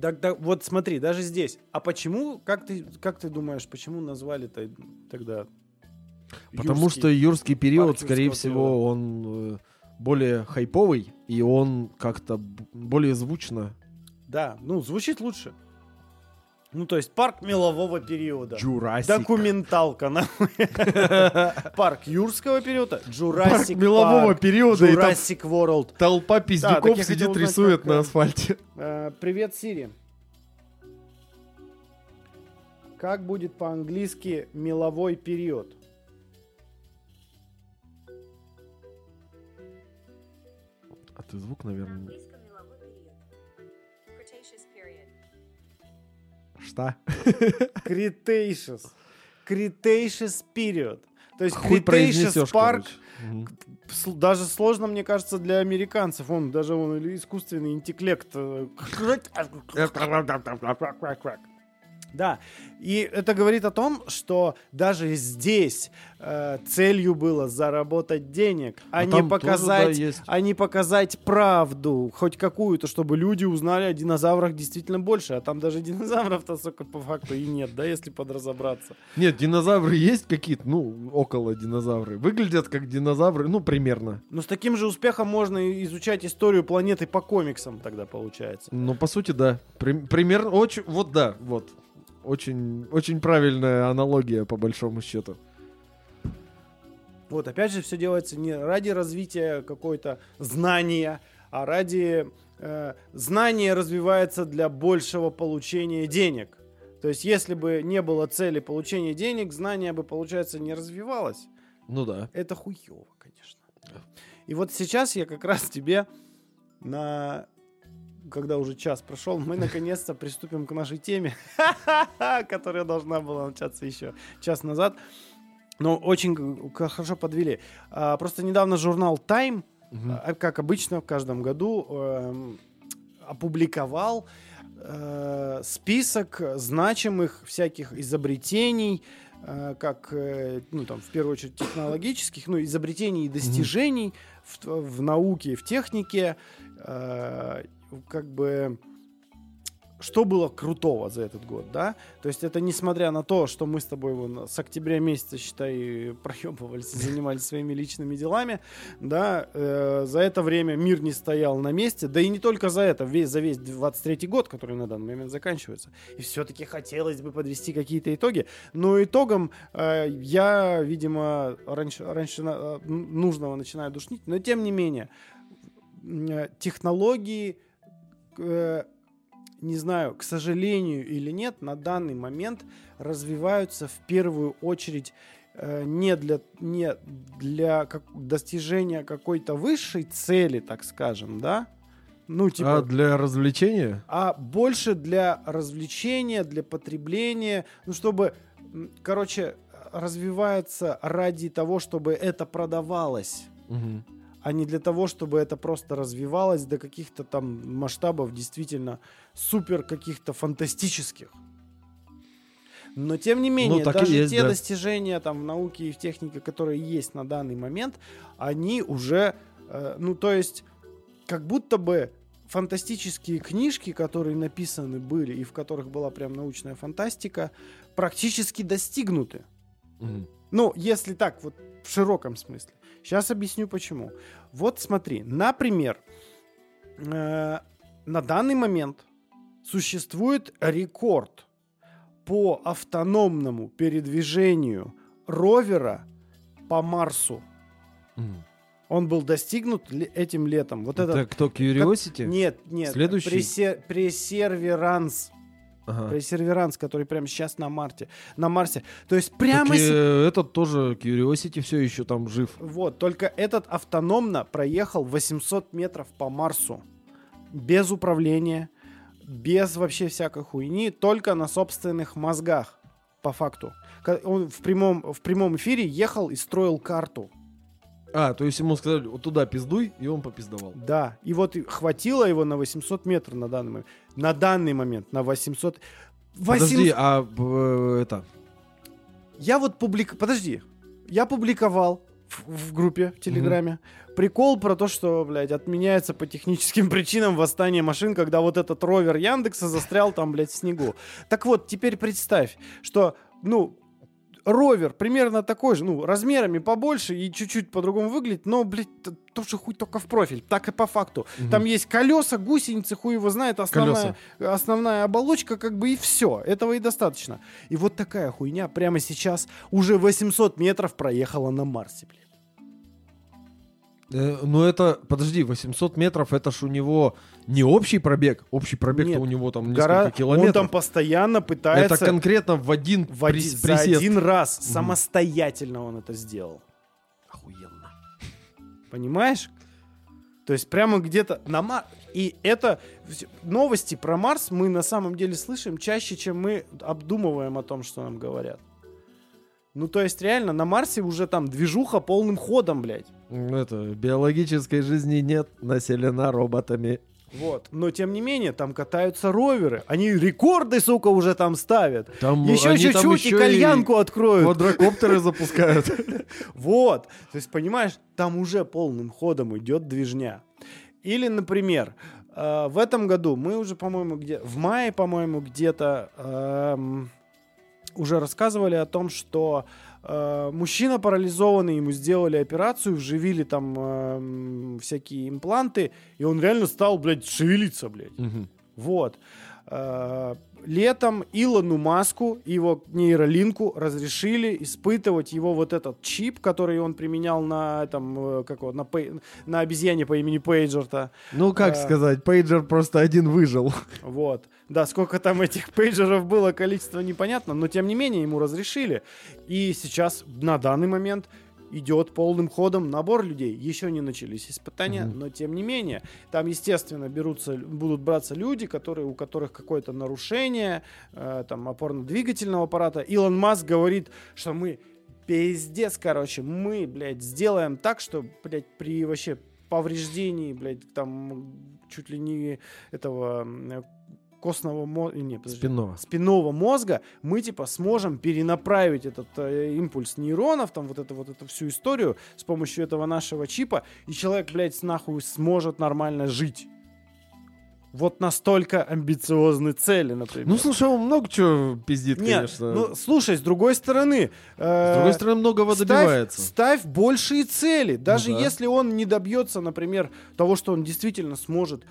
Так, так, вот смотри, даже здесь. А почему, как ты, как ты думаешь, почему назвали то тогда?
Потому
юрский?
что юрский период, скорее всего, он э, более хайповый, и он как-то более звучно.
Да, ну, звучит лучше. Ну, то есть парк мелового периода.
Jurassic.
Документалка, нахуй. <laughs> Парк юрского периода.
Парк
Jurassic
мелового периода,
Jurassic World.
толпа пиздюков сидит, рисует на
э,
асфальте.
Э, Привет, Siri. Как будет по-английски меловой период?
А ты звук, наверное, Что?
Cretaceous. Cretaceous period. То есть
Хуй
Cretaceous
произнесешь,
парк даже сложно, мне кажется, для американцев. Он даже он или искусственный интеллект. <laughs> Да, и это говорит о том, что даже здесь э, целью было заработать денег, а,
А
не
тоже,
показать,
да, есть.
а не показать правду, хоть какую-то, чтобы люди узнали о динозаврах действительно больше. А там даже динозавров-то, сука, по факту и нет, да, если подразобраться.
Нет, динозавры есть какие-то, ну, около динозавры. Выглядят как динозавры, ну, примерно.
Но с таким же успехом можно изучать историю планеты по комиксам тогда получается.
Ну, по сути, да. При- примерно, очень, вот да, вот. Очень, очень правильная аналогия, по большому счету.
Вот, опять же, все делается не ради развития какой-то знания, а ради э, знания развивается для большего получения денег. То есть, если бы не было цели получения денег, знание бы, получается, не развивалось.
Ну да.
Это хуево, конечно. И вот сейчас я как раз тебе на... Когда уже час прошел, мы наконец-то приступим к нашей теме, <laughs> которая должна была начаться еще час назад. Но очень хорошо подвели. А, Просто недавно журнал Time, а, как обычно в каждом году, эм, опубликовал э, список значимых всяких изобретений, э, как, э, ну, там, в первую очередь, технологических, ну, изобретений и достижений в, в науке и в технике, э, как бы, что было крутого за этот год, да? То есть это несмотря на то, что мы с тобой вон, с октября месяца, считай, проебывались занимались своими личными делами, да, э, за это время мир не стоял на месте, да и не только за это, весь, за весь 23 год, который на данный момент заканчивается. И все-таки хотелось бы подвести какие-то итоги, но итогом э, я, видимо, раньше, раньше на- э, нужного начинаю душнить, но тем не менее, э, технологии, э, не знаю, к сожалению или нет, на данный момент развиваются в первую очередь э, не для, не для как, достижения какой-то высшей цели, так скажем, да? Ну, типа,
А для развлечения?
а больше для развлечения, для потребления, ну, чтобы, короче, развивается ради того, чтобы это продавалось,
Мгм.
А не для того, чтобы это просто развивалось до каких-то там масштабов действительно супер каких-то фантастических. Но тем не менее,
так и
даже
есть,
те
да.
достижения там в науке и в технике, которые есть на данный момент, они уже, э, ну то есть, как будто бы фантастические книжки, которые написаны были и в которых была прям научная фантастика, практически достигнуты.
Мгм.
Ну, если так, вот в широком смысле. Сейчас объясню почему. Вот смотри, например, э, на данный момент существует рекорд по автономному передвижению ровера по Марсу.
Мгм.
Он был достигнут этим летом. Вот
Это
это...
кто, Curiosity?
Нет, нет.
Следующий?
Perse- Perseverance.
Ага.
Perseverance, который прямо сейчас на Марте. На Марсе. То есть прямо...
Так, э, этот тоже Curiosity все еще там жив.
Вот, только этот автономно проехал 800 метров по Марсу. Без управления, без вообще всякой хуйни, только на собственных мозгах, по факту. Он в прямом, в прямом эфире ехал и строил карту.
А, то есть ему сказали, вот туда пиздуй, и он попиздовал.
Да, и вот хватило его на 800 метров на данный момент. На данный момент, на 800.
Подожди, а б- это...
Я вот публик... Подожди. Я публиковал в, в группе в Телеграме прикол про то, что, блядь, отменяется по техническим <laughs> причинам восстание машин, когда вот этот ровер Яндекса застрял там, блядь, в снегу. Так вот, теперь представь, что, ну, ровер примерно такой же, ну, размерами побольше и чуть-чуть по-другому выглядит, но, блядь, тоже хуй только в профиль, так и по факту.
Мгм.
Там есть колеса, гусеницы, хуй его знает, основная, основная оболочка, как бы и все. Этого и достаточно. И вот такая хуйня прямо сейчас уже 800 метров проехала на Марсе, блядь.
Э, ну это, подожди, 800 метров, это ж у него не общий пробег, общий пробег
Нет,
у него там несколько
Гора...
километров.
Он там постоянно пытается...
Это конкретно в один,
в один-
прис-
за один раз самостоятельно он это сделал. Охуенно. Понимаешь? То есть прямо где-то на Марс. И это новости про Марс мы на самом деле слышим чаще, чем мы обдумываем о том, что нам говорят. Ну, то есть, реально, на Марсе уже там движуха полным ходом, блядь.
М, Это, биологической жизни нет, населена роботами.
Вот. Но, тем не менее, там катаются роверы. Они рекорды, сука, уже там ставят.
Там
Еще чуть-чуть и кальянку откроют.
Квадрокоптеры запускают. <laughs>
Вот. То есть, понимаешь, там уже полным ходом идет движня. Или, например, э, в этом году мы уже, по-моему, где в мае, по-моему, где-то эм, уже рассказывали о том, что э, мужчина парализованный, ему сделали операцию, вживили там эм, всякие импланты, и он реально стал, блядь, шевелиться, блядь.
Мгм.
Вот. Э, Летом Илону Маску и его нейролинку разрешили испытывать его вот этот чип, который он применял на этом, э, как его, на, пей- на обезьяне по имени Пейджер-то.
Ну, как
А.
сказать, пейджер просто один выжил.
Вот. Да, сколько там этих пейджеров было, количество непонятно, но тем не менее ему разрешили. И сейчас, на данный момент, идет полным ходом набор людей. Еще не начались испытания,
Мгм.
но тем не менее, там, естественно, берутся, будут браться люди, которые, у которых какое-то нарушение э, там, опорно-двигательного аппарата. Илон Маск говорит, что мы пиздец, короче, мы, блядь, сделаем так, что, блядь, при вообще повреждении, блядь, там чуть ли не этого костного мозга, не, подожди,
Спинного.
спинного мозга, мы типа сможем перенаправить этот э, импульс нейронов, там вот эту вот эту всю историю с помощью этого нашего чипа, и человек, блядь, нахуй сможет нормально жить. Вот настолько амбициозны цели, например.
Ну, слушай, он много чего пиздит,
Нет,
конечно.
ну слушай, с другой стороны, э,
С другой стороны, многого
ставь-
добивается.
Ставь большие цели. Даже
да.
если он не добьется, например, того, что он действительно сможет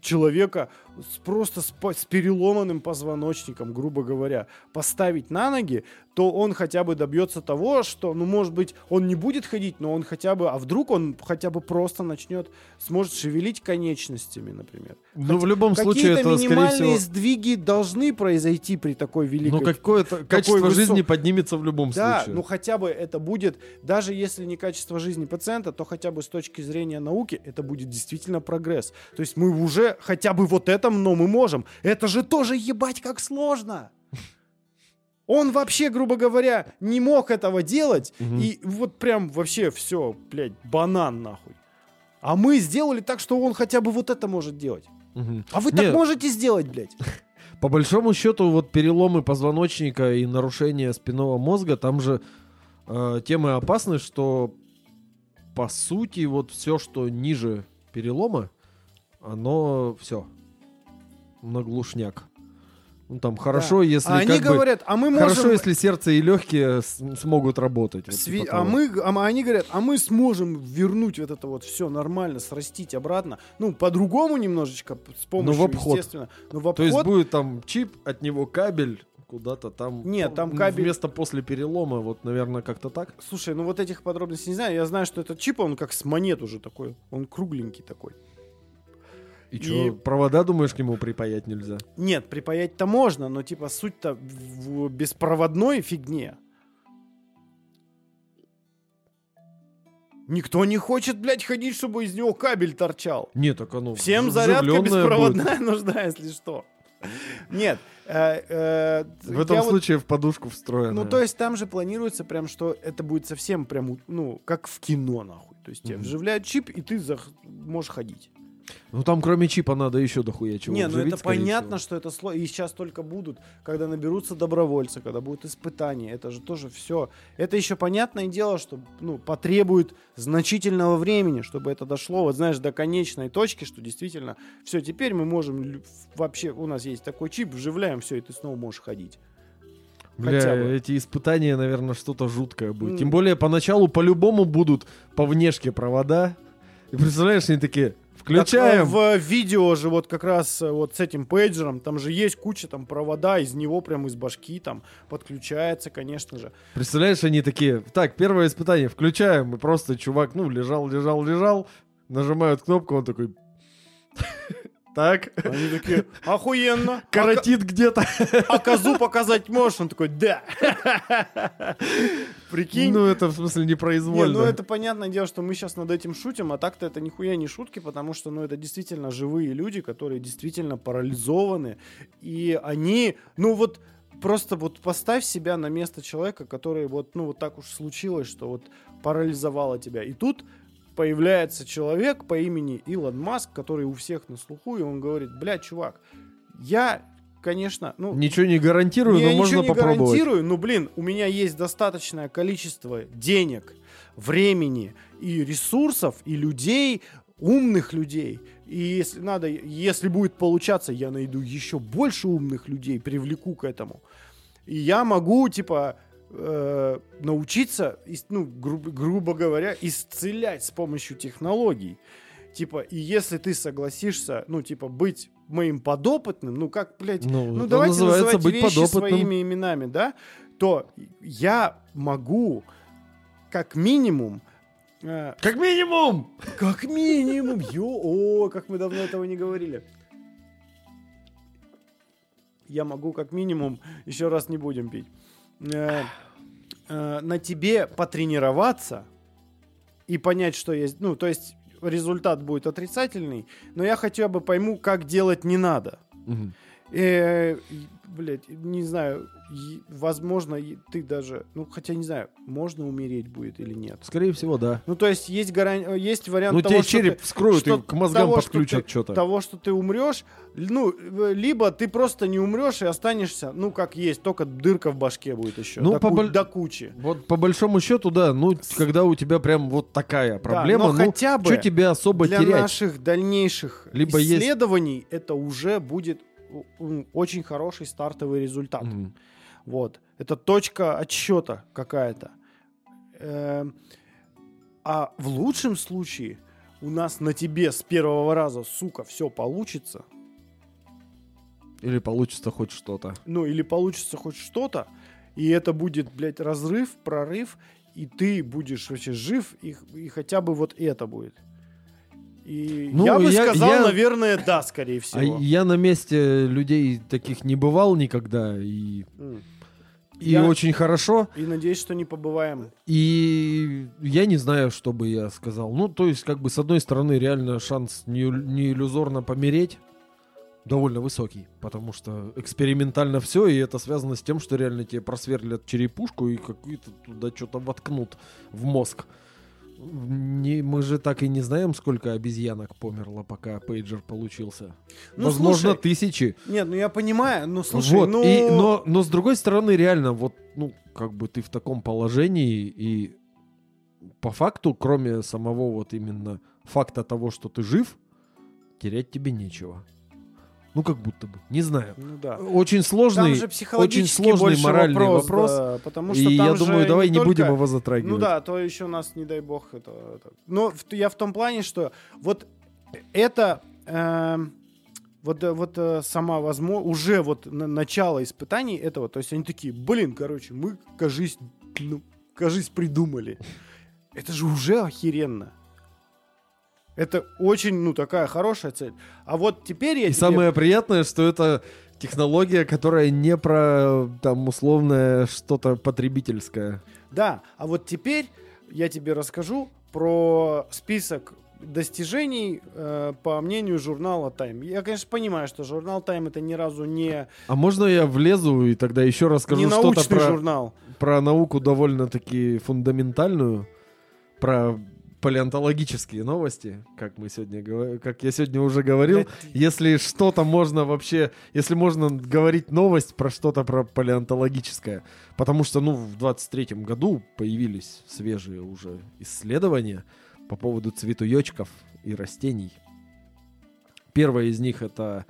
человека с, просто с, с переломанным позвоночником, грубо говоря, поставить на ноги, то он хотя бы добьется того, что, ну, может быть, он не будет ходить, но он хотя бы, а вдруг он хотя бы просто начнет, сможет шевелить конечностями, например.
Ну, в любом случае, это, скорее всего...
сдвиги должны произойти при такой великой
Ну, какое-то качество
высок-
жизни поднимется в любом
да,
случае.
ну хотя бы это будет, даже если не качество жизни пациента, то хотя бы с точки зрения науки это будет действительно прогресс. То есть мы уже хотя бы вот этом, но мы можем. Это же тоже ебать как сложно. Он вообще, грубо говоря, не мог этого делать.
Мгм.
И вот прям вообще все, блядь, банан нахуй. А мы сделали так, что он хотя бы вот это может делать.
Мгм.
А вы
Не,
так можете сделать, блядь? <laughs>
По большому счету, вот переломы позвоночника и нарушение спинного мозга, там же э, темы опасны, что по сути вот все, что ниже перелома, оно все на глушняк. Ну там хорошо, если
а они
бы-
говорят, а мы можем...
хорошо, если сердце и легкие с- смогут работать. вот
Сви-
типа
а
того.
мы, а они говорят, а мы сможем вернуть вот это вот все нормально, срастить обратно. Ну, по-другому немножечко, с помощью,
в обход.
естественно. Ну, в
То есть
обход.
будет там чип, от него кабель куда-то там.
Нет, там
ну,
кабель-
Вместо после перелома, вот, наверное, как-то так.
Слушай, ну вот этих подробностей не знаю. Я знаю, что этот чип, он как с монет уже такой. Он кругленький такой.
И,
И-
что, провода, думаешь, к нему припаять нельзя?
Нет, припаять-то можно, но типа суть-то в беспроводной фигне. Никто не хочет, блядь, ходить, чтобы из него кабель торчал.
Нет, так оно
Всем зарядка беспроводная <laughs> нужна, если что. Нет. э, э,
будет. В этом
вот-
случае в подушку встроено.
Ну, то есть там же планируется прям, что это будет совсем прям, ну, как в кино, нахуй. То есть тебе вживляют чип, и ты можешь ходить.
Ну там кроме чипа надо еще дохуя чего
Не, ну это понятно,
всего.
что это сложно. И сейчас только будут, когда наберутся добровольцы, когда будут испытания. Это же тоже все. Это еще понятное дело, что ну, потребует значительного времени, чтобы это дошло, вот знаешь, до конечной точки, что действительно все, теперь мы можем вообще, у нас есть такой чип, вживляем все, и ты снова можешь ходить.
Бля, эти испытания, наверное, что-то жуткое будет. Тем более, поначалу по-любому будут по внешке провода. И представляешь, они такие, включаем.
Так, э, в видео же вот как раз э, вот с этим пейджером, там же есть куча там провода, из него прям из башки там подключается, конечно же.
Представляешь, они такие, так, первое испытание, включаем. И просто чувак, ну, лежал, лежал, лежал. Нажимают кнопку, он такой... Так,
Они такие, охуенно. <laughs> А
коротит где-то.
А козу показать можешь? Он такой, да. <laughs> Прикинь.
Ну, это в смысле
Не,
непроизвольно.
ну это понятное дело, что мы сейчас над этим шутим, а так-то это нихуя не шутки, потому что, ну, это действительно живые люди, которые действительно парализованы, и они, ну, вот, просто вот поставь себя на место человека, который вот, ну, вот так уж случилось, что вот парализовало тебя, и тут появляется человек по имени Илон Маск, который у всех на слуху, и он говорит, бля, чувак, я, конечно, ну,
Ничего не гарантирую, но можно
ничего не
попробовать.
гарантирую, но, блин, у меня есть достаточное количество денег, времени и ресурсов, и людей, умных людей. И если надо, если будет получаться, я найду еще больше умных людей, привлеку к этому. И я могу, типа, э, научиться, ну, грубо, грубо говоря, исцелять с помощью технологий. Типа, и если ты согласишься, ну, типа, быть моим подопытным, ну, как, блядь,
Ну,
ну, давайте называть
быть
вещи
подопытным.
своими именами, да, то я могу как минимум э,
Как минимум!
как минимум, ё, о, как мы давно этого не говорили. Я могу как минимум, еще раз не будем пить, э, э, на тебе потренироваться и понять, что есть, ну, то есть результат будет отрицательный, но я хотя бы пойму, как делать не надо.
Мгм.
Э, и, блядь, не знаю, возможно, ты даже, ну, хотя не знаю, можно умереть будет или нет.
Скорее всего, да.
Ну, то есть есть, гаран... есть вариант
Ну,
того,
тебе
что
череп
ты-
вскроют
что
и к мозгам
того, что
подключат
ты-
что-то.
того, что ты умрешь, ну, э, либо ты просто не умрешь и останешься, ну, как есть, только дырка в башке будет еще,
Ну,
до,
по
ку-
боль-
до кучи.
Вот по большому счету, да, ну, когда у тебя прям вот такая проблема,
но
ну,
хотя бы
что тебе особо
Для
терять?
наших дальнейших
Либо есть-
исследований это уже будет очень хороший стартовый результат.
Мгм.
Вот. Это точка отсчета какая-то. Эм, А в лучшем случае у нас на тебе с первого раза, сука, все получится.
Или получится хоть что-то.
Ну, или получится хоть что-то. И это будет, блядь, разрыв, прорыв. И ты будешь вообще жив, и, и хотя бы вот это будет. И
Ну,
я бы
я-
сказал,
я-
наверное, да, скорее
А
всего.
я на месте людей таких не бывал никогда, и,
М.
и
Я-
очень хорошо.
И надеюсь, что не побываем.
И я не знаю, что бы я сказал. Ну, то есть, как бы, с одной стороны, реально шанс не, не иллюзорно помереть довольно высокий, потому что экспериментально все, и это связано с тем, что реально тебе просверлят черепушку и какую-то туда что-то воткнут в мозг. Не, мы же так и не знаем, сколько обезьянок померло, пока пейджер получился.
Ну,
Возможно,
слушай,
тысячи.
Нет, ну я понимаю, но слушай,
вот,
ну...
и, но, но с другой стороны, реально, вот, ну, как бы ты в таком положении, и по факту, кроме самого вот именно факта того, что ты жив, терять тебе нечего. Ну, как будто бы. Не знаю.
Ну да.
Очень сложный, очень сложный моральный
вопрос,
вопрос.
да, потому что
и я думаю, давай не,
только-
будем его затрагивать.
Ну да, то еще нас, не дай бог, это... это- Но я в том плане, что вот это... эм, вот, э, вот э, сама возможно уже вот на- начало испытаний этого, то есть они такие, блин, короче, мы, кажись, ну, кажись, придумали. Это же уже охеренно. Это очень, ну, такая хорошая цель. А вот теперь я
И
тебе-
самое приятное, что это технология, которая не про там условное что-то потребительское.
Да, а вот теперь я тебе расскажу про список достижений э, по мнению журнала Time. Я, конечно, понимаю, что журнал Time это ни разу не,
А можно я влезу и тогда еще расскажу что-то про,
журнал.
про науку довольно-таки фундаментальную, про палеонтологические новости, как мы сегодня как я сегодня уже говорил. Если что-то можно вообще, если можно говорить новость про что-то про палеонтологическое, потому что, ну, в 23-м году появились свежие уже исследования по поводу цветуёчков и растений. Первое из них это,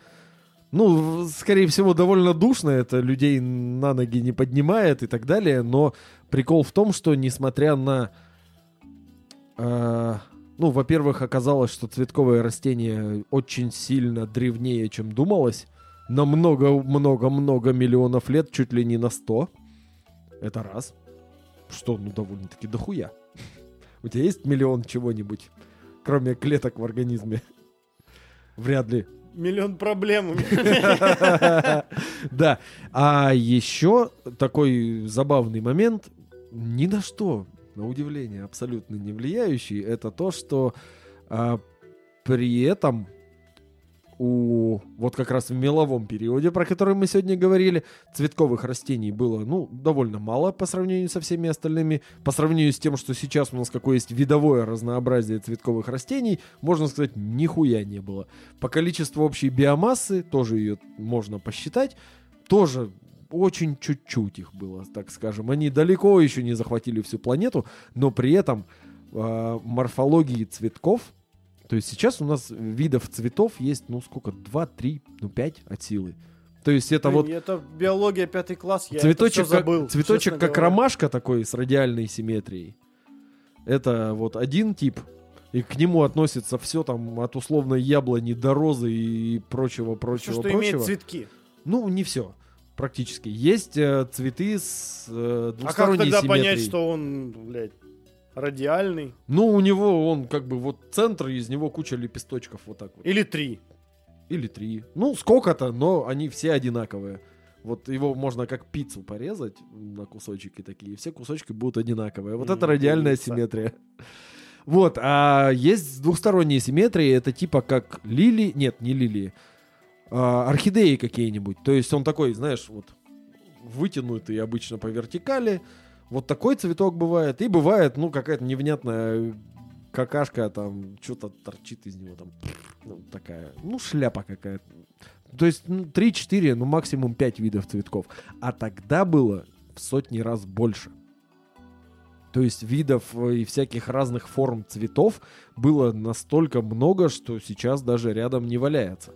ну, скорее всего, довольно душно, это людей на ноги не поднимает и так далее, но прикол в том, что несмотря на ну, во-первых, оказалось, что цветковое растение очень сильно древнее, чем думалось. На много-много-много миллионов лет, чуть ли не на 100. Это раз. Что, ну, довольно-таки дохуя. <laughs> У тебя есть миллион чего-нибудь, кроме клеток в организме? Вряд ли.
Миллион проблем. <laughs>
Да. А еще такой забавный момент, ни на что, на удивление, абсолютно не влияющий, это то, что а, при этом у вот как раз в меловом периоде, про который мы сегодня говорили, цветковых растений было, ну, довольно мало по сравнению со всеми остальными. По сравнению с тем, что сейчас у нас какое есть видовое разнообразие цветковых растений, можно сказать, нихуя не было. По количеству общей биомассы, тоже ее можно посчитать, тоже очень чуть-чуть их было, так скажем. Они далеко еще не захватили всю планету, но при этом э, морфологии цветков, то есть сейчас у нас видов цветов есть, ну сколько, 2, 3, ну 5 от силы. То есть это вот
Это биология пятый класс, я
цветочек,
это забыл.
как, цветочек как
говоря.
ромашка такой с радиальной симметрией. Это вот один тип. И к нему относится все там от условной яблони до розы и прочего,
Всё,
прочего,
что
прочего.
имеет цветки.
Ну, не все. Практически. Есть э, цветы с э,
А как тогда
симметрией.
понять, что он, блядь, радиальный?
Ну, у него он как бы вот центр, и из него куча лепесточков вот так вот.
Или три?
Или три. Ну, сколько-то, но они все одинаковые. Вот его можно как пиццу порезать на кусочки такие, и все кусочки будут одинаковые. Вот это
М,
радиальная
пицца.
симметрия. Вот, а есть двухсторонние симметрии, это типа как лилии, нет, не лилии, а, орхидеи какие-нибудь. То есть он такой, знаешь, вот вытянутый обычно по вертикали. Вот такой цветок бывает. И бывает, ну, какая-то невнятная какашка там, что-то торчит из него там. Ну, такая, ну, шляпа какая-то. То есть ну, 3-4, ну, максимум 5 видов цветков. А тогда было в сотни раз больше. То есть видов э, и всяких разных форм цветов было настолько много, что сейчас даже рядом не валяется.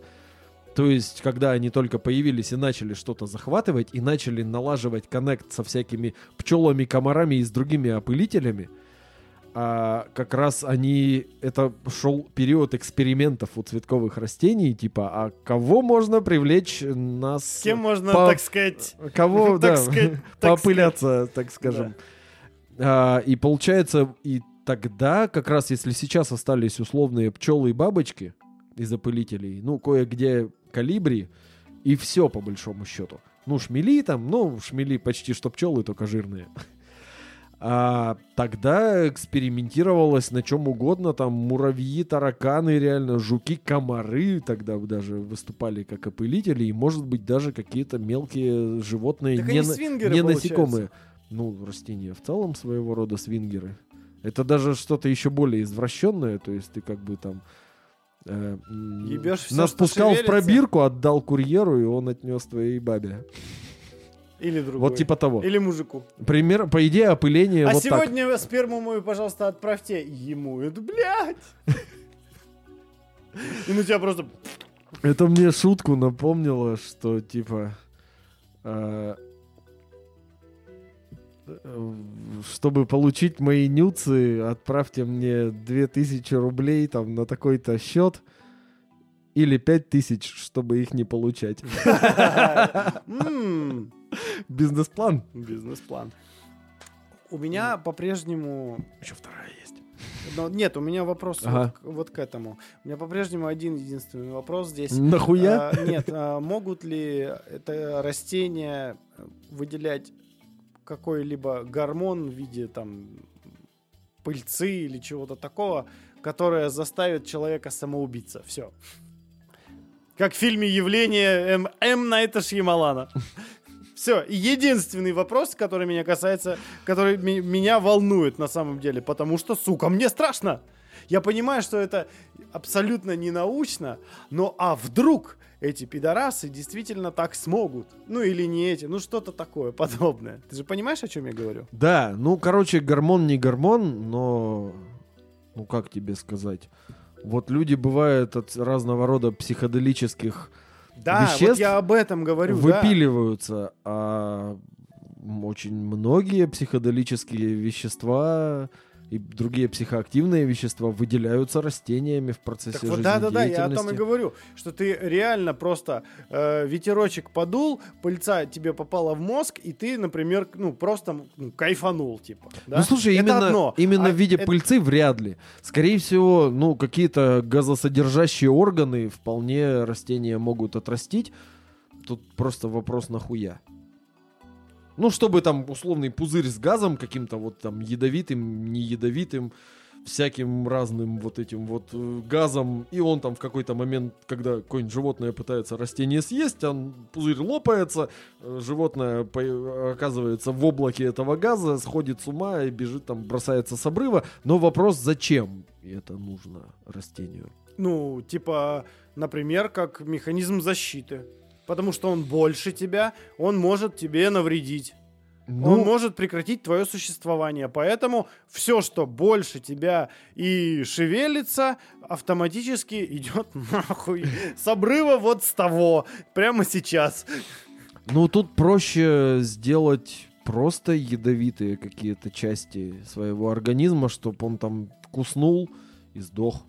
То есть, когда они только появились и начали что-то захватывать, и начали налаживать коннект со всякими пчелами, комарами и с другими опылителями, а как раз они... Это шел период экспериментов у цветковых растений, типа, а кого можно привлечь нас...
С кем можно,
по-
так сказать,
Кого, <laughs> да, <laughs>
так
поопыляться, так скажем. А, и получается, и тогда, как раз если сейчас остались условные пчелы и бабочки из опылителей, ну, кое-где калибри, и все по большому счету. Ну, шмели там, ну, шмели почти что пчелы, только жирные. <laughs> А тогда экспериментировалось на чем угодно, там муравьи, тараканы, реально жуки, комары тогда даже выступали как опылители, и, может быть, даже какие-то мелкие животные,
Так
не, не насекомые. Ну, растения в целом своего рода свингеры. Это даже что-то еще более извращенное, то есть ты как бы там э,
Ебешь всё,
нас пускал в пробирку, отдал курьеру, и он отнес твоей бабе.
Или другой.
Вот типа того.
Или мужику.
Пример, по идее, опыление
а
вот так.
сегодня сперму мою, пожалуйста, отправьте ему. Это, блядь! И на тебя просто...
Это мне шутку напомнило, что типа э, чтобы получить мои нюцы, отправьте мне 2000 рублей там на такой-то счет или 5000, чтобы их не получать. Бизнес-план.
Бизнес-план. У меня по-прежнему...
Еще вторая есть.
но нет, у меня вопрос
Ага.
вот, к- вот к этому. У меня по-прежнему один единственный вопрос здесь.
Нахуя?
А, нет, а могут ли это растения выделять какой-либо гормон в виде там пыльцы или чего-то такого, которое заставит человека самоубиться? Все. Как в фильме «Явление» М. М. Найта Шьямалана. Все, единственный вопрос, который меня касается, который меня волнует на самом деле, потому что, сука, мне страшно. Я понимаю, что это абсолютно не научно, но а вдруг эти пидорасы действительно так смогут? Ну или не эти, ну что-то такое <laughs> подобное. Ты же понимаешь, о чем я говорю?
Да, ну, короче, гормон не гормон, но... Ну, как тебе сказать? Вот люди бывают от разного рода психоделических
Да, вот
Веществ
я об этом говорю. да.
выпиливаются, а м, очень многие психоделические вещества и другие психоактивные вещества выделяются растениями в процессе
Так вот, да, да, да, я о том и говорю, что ты реально просто э, ветерочек подул, пыльца тебе попала в мозг, и ты, например, ну просто ну, кайфанул, типа. Да?
Ну слушай,
Это
именно,
одно.
именно
А
в виде
это-
пыльцы вряд ли. Скорее всего, ну, какие-то газосодержащие органы вполне растения могут отрастить. Тут просто вопрос нахуя. Ну, чтобы там условный пузырь с газом каким-то вот там ядовитым, не ядовитым, всяким разным вот этим вот э, газом, и он там в какой-то момент, когда какое-нибудь животное пытается растение съесть, он пузырь лопается, э, животное оказывается в облаке этого газа, сходит с ума и бежит там, бросается с обрыва. Но вопрос, зачем это нужно растению?
Ну, типа, например, как механизм защиты. Потому что он больше тебя, он может тебе навредить.
Ну,
Он может прекратить твое существование. Поэтому все, что больше тебя и шевелится, автоматически идет <laughs> нахуй. С обрыва вот с того. Прямо сейчас.
ну, тут проще сделать просто ядовитые какие-то части своего организма, чтобы он там куснул и сдох.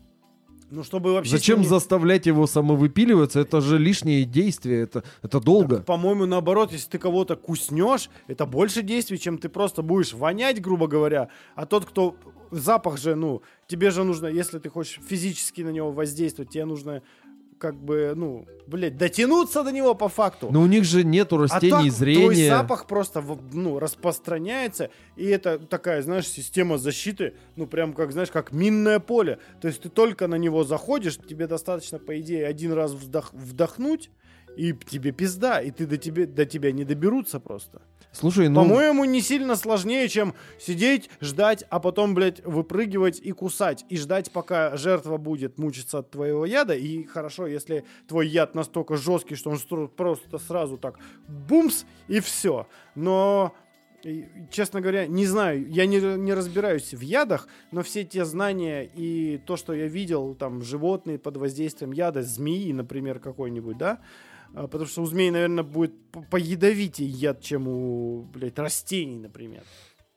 Ну, чтобы вообще...
Зачем
ним
заставлять его самовыпиливаться? Это же лишнее действие, это, это долго.
Так, По-моему, наоборот, если ты кого-то куснешь, это больше действий, чем ты просто будешь вонять, грубо говоря. А тот, кто... Запах же, ну, тебе же нужно, если ты хочешь физически на него воздействовать, тебе нужно как бы, ну, блядь, дотянуться до него по факту.
Но у них же нету
а
растений
так твой
зрения.
запах просто, ну, распространяется, и это такая, знаешь, система защиты, ну, прям как, знаешь, как минное поле. То есть ты только на него заходишь, тебе достаточно, по идее, один раз вздох- вдохнуть, и тебе пизда, и ты до, тебе, до тебя не доберутся просто.
Слушай, ну...
По-моему, не сильно сложнее, чем сидеть, ждать, а потом, блядь, выпрыгивать и кусать. И ждать, пока жертва будет мучиться от твоего яда. И хорошо, если твой яд настолько жесткий, что он просто сразу так бумс, и все. Но, честно говоря, не знаю, я не, не разбираюсь в ядах, но все те знания и то, что я видел, там, животные под воздействием яда, змеи, например, какой-нибудь, да, Потому что у змей, наверное, будет по- поядовитее яд, чем у, блядь, растений, например.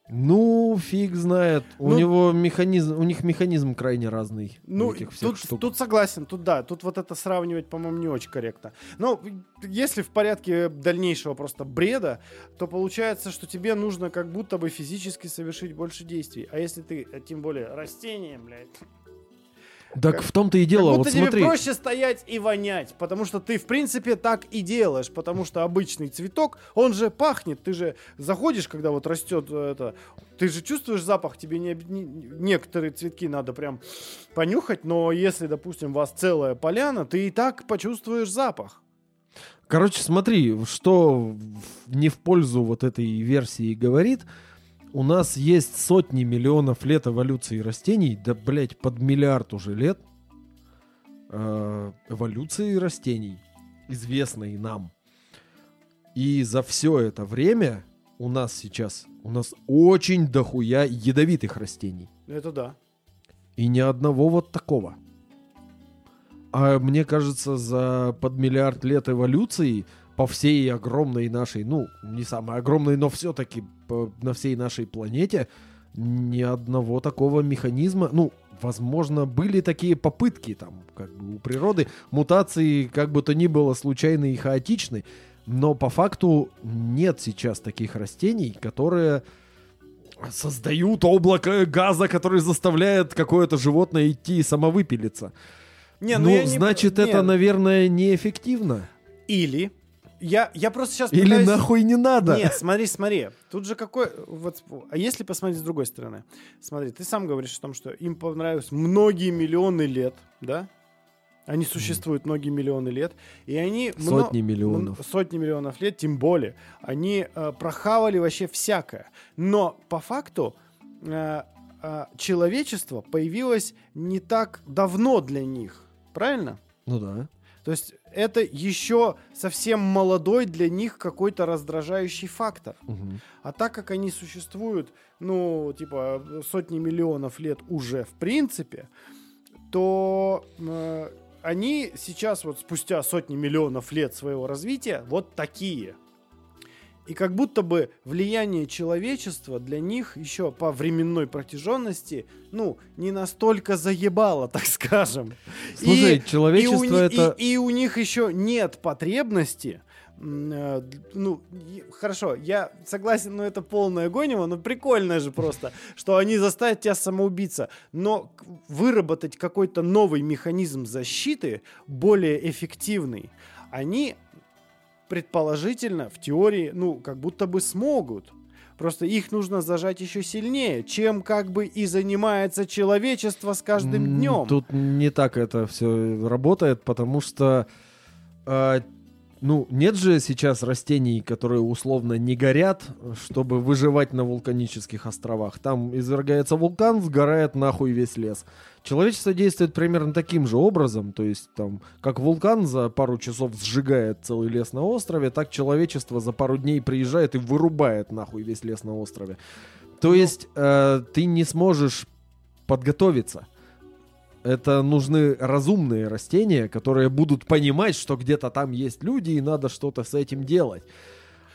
Ну, фиг знает. У
Ну-
него механизм, у них механизм крайне разный. у
Ну, тут,
штук.
тут согласен, тут да, тут вот это сравнивать, по-моему, не очень корректно. Но если в порядке дальнейшего просто бреда, то получается, что тебе нужно как будто бы физически совершить больше действий. А если ты, э, тем более, растение, блядь,
Так в том-то и дело.
как
Вот
будто
смотри.
тебе проще стоять и вонять, потому что ты, в принципе, так и делаешь, потому что обычный цветок, он же пахнет, ты же заходишь, когда вот растет э, это, ты же чувствуешь запах, тебе не, не- некоторые цветки надо прям понюхать, но если, допустим, у вас целая поляна, ты и так почувствуешь запах.
Короче, смотри, что не в пользу вот этой версии говорит. У нас есть сотни миллионов лет эволюции растений, да, блядь, под миллиард уже лет э, эволюции растений, известной нам. И за все это время у нас сейчас, у нас очень дохуя ядовитых растений.
Это да.
И ни одного вот такого. А мне кажется, за под миллиард лет эволюции по всей огромной нашей, ну, не самой огромной, но все-таки на всей нашей планете ни одного такого механизма, ну, возможно, были такие попытки там, как бы у природы, мутации, как бы то ни было, случайны и хаотичны, но по факту нет сейчас таких растений, которые создают облако газа, который заставляет какое-то животное идти и самовыпилиться.
Не,
ну,
я не-
значит,
не,
это, наверное, неэффективно.
Или... Я, я просто сейчас
Или
пытаюсь...
нахуй не надо.
Нет, смотри, смотри. Тут же какой... Вот, а если посмотреть с другой стороны? Смотри, ты сам говоришь о том, что им понравилось многие миллионы лет, да? Они существуют многие миллионы лет, и они мно-
Сотни миллионов.
м- сотни миллионов лет, тем более, они э, прохавали вообще всякое. Но по факту э, э, человечество появилось не так давно для них, правильно?
Ну да.
То есть это еще совсем молодой для них какой-то раздражающий фактор.
Мгм.
А так как они существуют, ну, типа, сотни миллионов лет уже в принципе, то э, они сейчас, вот спустя сотни миллионов лет своего развития, вот такие. И как будто бы влияние человечества для них еще по временной протяженности, ну, не настолько заебало, <laughs> так скажем.
Слушай,
И-
человечество
и у,
это...
и, и у них еще нет потребности. э, Ну, хорошо, я согласен, но это полное гонево, но прикольно же просто, <laughs> что они заставят тебя самоубиться. Но выработать какой-то новый механизм защиты, более эффективный, они предположительно, в теории, ну, как будто бы смогут. Просто их нужно зажать еще сильнее, чем как бы и занимается человечество с каждым днем.
Тут не так это все работает, потому что э, ну, нет же сейчас растений, которые условно не горят, чтобы выживать на вулканических островах. Там извергается вулкан, сгорает нахуй весь лес. Человечество действует примерно таким же образом, то есть там, как вулкан за пару часов сжигает целый лес на острове, так человечество за пару дней приезжает и вырубает нахуй весь лес на острове. То есть э, ты не сможешь подготовиться. Это нужны разумные растения, которые будут понимать, что где-то там есть люди и надо что-то с этим делать.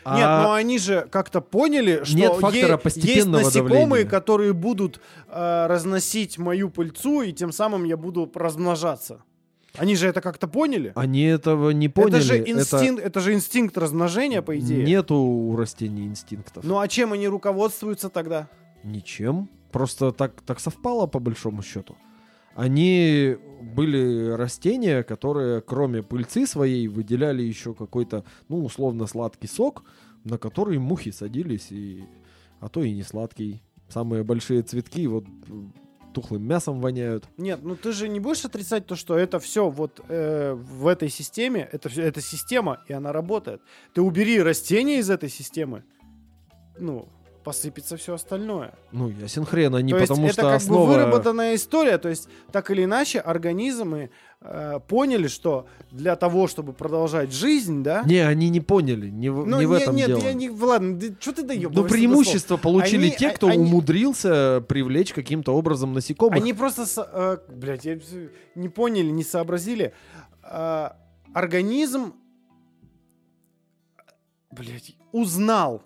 Нет,
А-
но они же как-то поняли, что
Нет фактора
е-
постепенного
есть насекомые,
давления.
которые будут э, разносить мою пыльцу, и тем самым я буду размножаться. Они же это как-то поняли?
Они этого не поняли.
это, же инстинкт, это... же инстинкт размножения, по идее.
Нету у растений инстинктов.
Ну а чем они руководствуются тогда?
Ничем. Просто так, так совпало, по большому счету. Они были растения, которые, кроме пыльцы своей, выделяли еще какой-то, ну, условно, сладкий сок, на который мухи садились, и... а то и не сладкий. Самые большие цветки вот м, тухлым мясом воняют.
Нет, ну ты же не будешь отрицать то, что это все вот э, в этой системе, это все, это система, и она работает. Ты убери растения из этой системы, ну, посыпется все остальное.
Ну, ясен хрен, они
то есть
потому
это
что
как
основа...
бы выработанная история. То есть так или иначе организмы э, поняли, что для того, чтобы продолжать жизнь, да?
Не, они не поняли, не в,
Ну,
не в этом
нет,
дело.
я не... Ладно, что ты даешь?
Ну, преимущество получили
Они-
те,
а-
кто
они-
умудрился привлечь каким-то образом насекомых.
Они просто, э, блядь, я не поняли, не сообразили. Э, организм, блядь, узнал,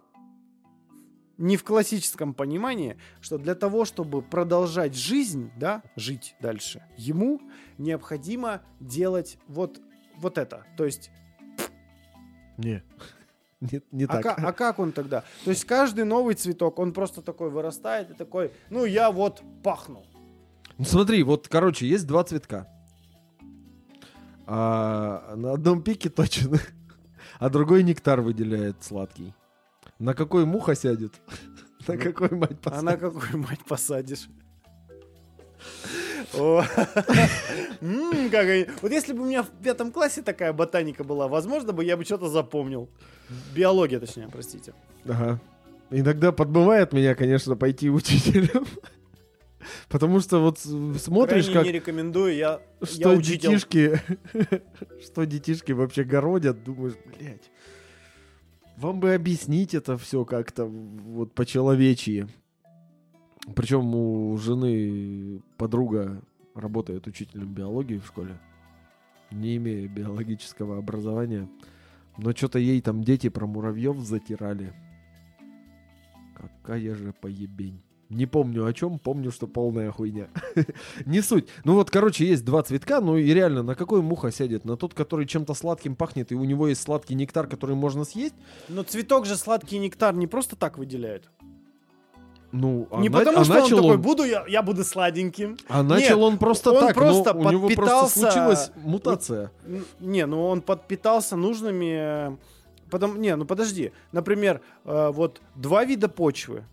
не в классическом понимании, что для того, чтобы продолжать жизнь, да, жить дальше, ему необходимо делать вот, вот это. То есть,
Не. <laughs> Не, не
а,
так.
ка- а как он тогда? То есть каждый новый цветок, он просто такой вырастает и такой, ну я вот пахну.
Ну, смотри, вот, короче, есть два цветка. А, на одном пике точно, <laughs> а другой нектар выделяет сладкий. На какой муха сядет? На какой мать
А на какую мать посадишь? Вот если бы у меня в пятом классе такая ботаника была, возможно бы я бы что-то запомнил. Биология, точнее, простите.
Ага. Иногда подбывает меня, конечно, пойти учителем. Потому что вот смотришь,
Крайне
как
не рекомендую, я, я
что
учитель.
детишки, <laughs> что детишки вообще городят, думаешь, блядь, вам бы объяснить это все как-то вот по-человечьи. Причем у жены подруга работает учителем биологии в школе, не имея биологического образования. Но что-то ей там дети про муравьев затирали. Какая же поебень. Не помню о чем, помню, что полная хуйня. <laughs> Не суть. Ну вот, короче, есть два цветка, ну и реально, на какой муха сядет? На тот, который чем-то сладким пахнет, и у него есть сладкий нектар, который можно съесть?
Но цветок же сладкий нектар не просто так выделяет.
Ну, а
не
на-
потому,
а
что он
начал
такой, буду я, я буду сладеньким.
А начал он просто
он
так,
просто
но у него просто
подпитался-
случилась мутация.
Не, ну он подпитался нужными... э, Потом, не, ну подожди. Например, э, вот два вида почвы.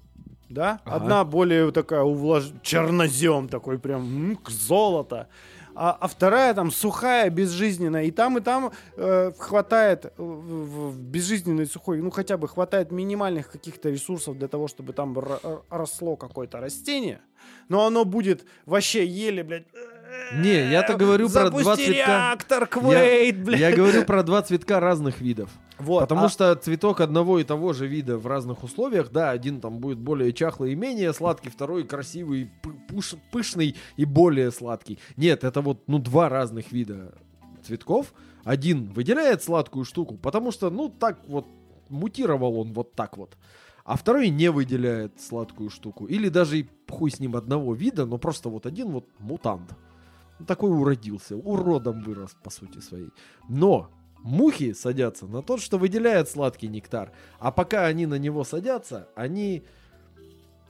Да?
Ага.
Одна более такая увлаж... чернозем такой прям м, к золото. а, а вторая там сухая, безжизненная. И там, и там э, хватает э, в, в безжизненной сухой, ну хотя бы хватает минимальных каких-то ресурсов для того, чтобы там росло какое-то растение. Но оно будет вообще еле, блядь.
Не, я-то говорю про два цветка.
реактор, Квейт, блядь.
Я говорю про два цветка разных видов.
Вот,
Потому
а-
что цветок одного и того же вида в разных условиях, да, один там будет более чахлый и менее сладкий, второй красивый, пуш- пышный и более сладкий. Нет, это вот, ну, два разных вида цветков. Один выделяет сладкую штуку, потому что, ну, так вот, мутировал он вот так вот. А второй не выделяет сладкую штуку. Или даже и хуй с ним одного вида, но просто вот один вот мутант. Такой уродился, уродом вырос, по сути своей. Но мухи садятся на тот, что выделяет сладкий нектар. А пока они на него садятся, они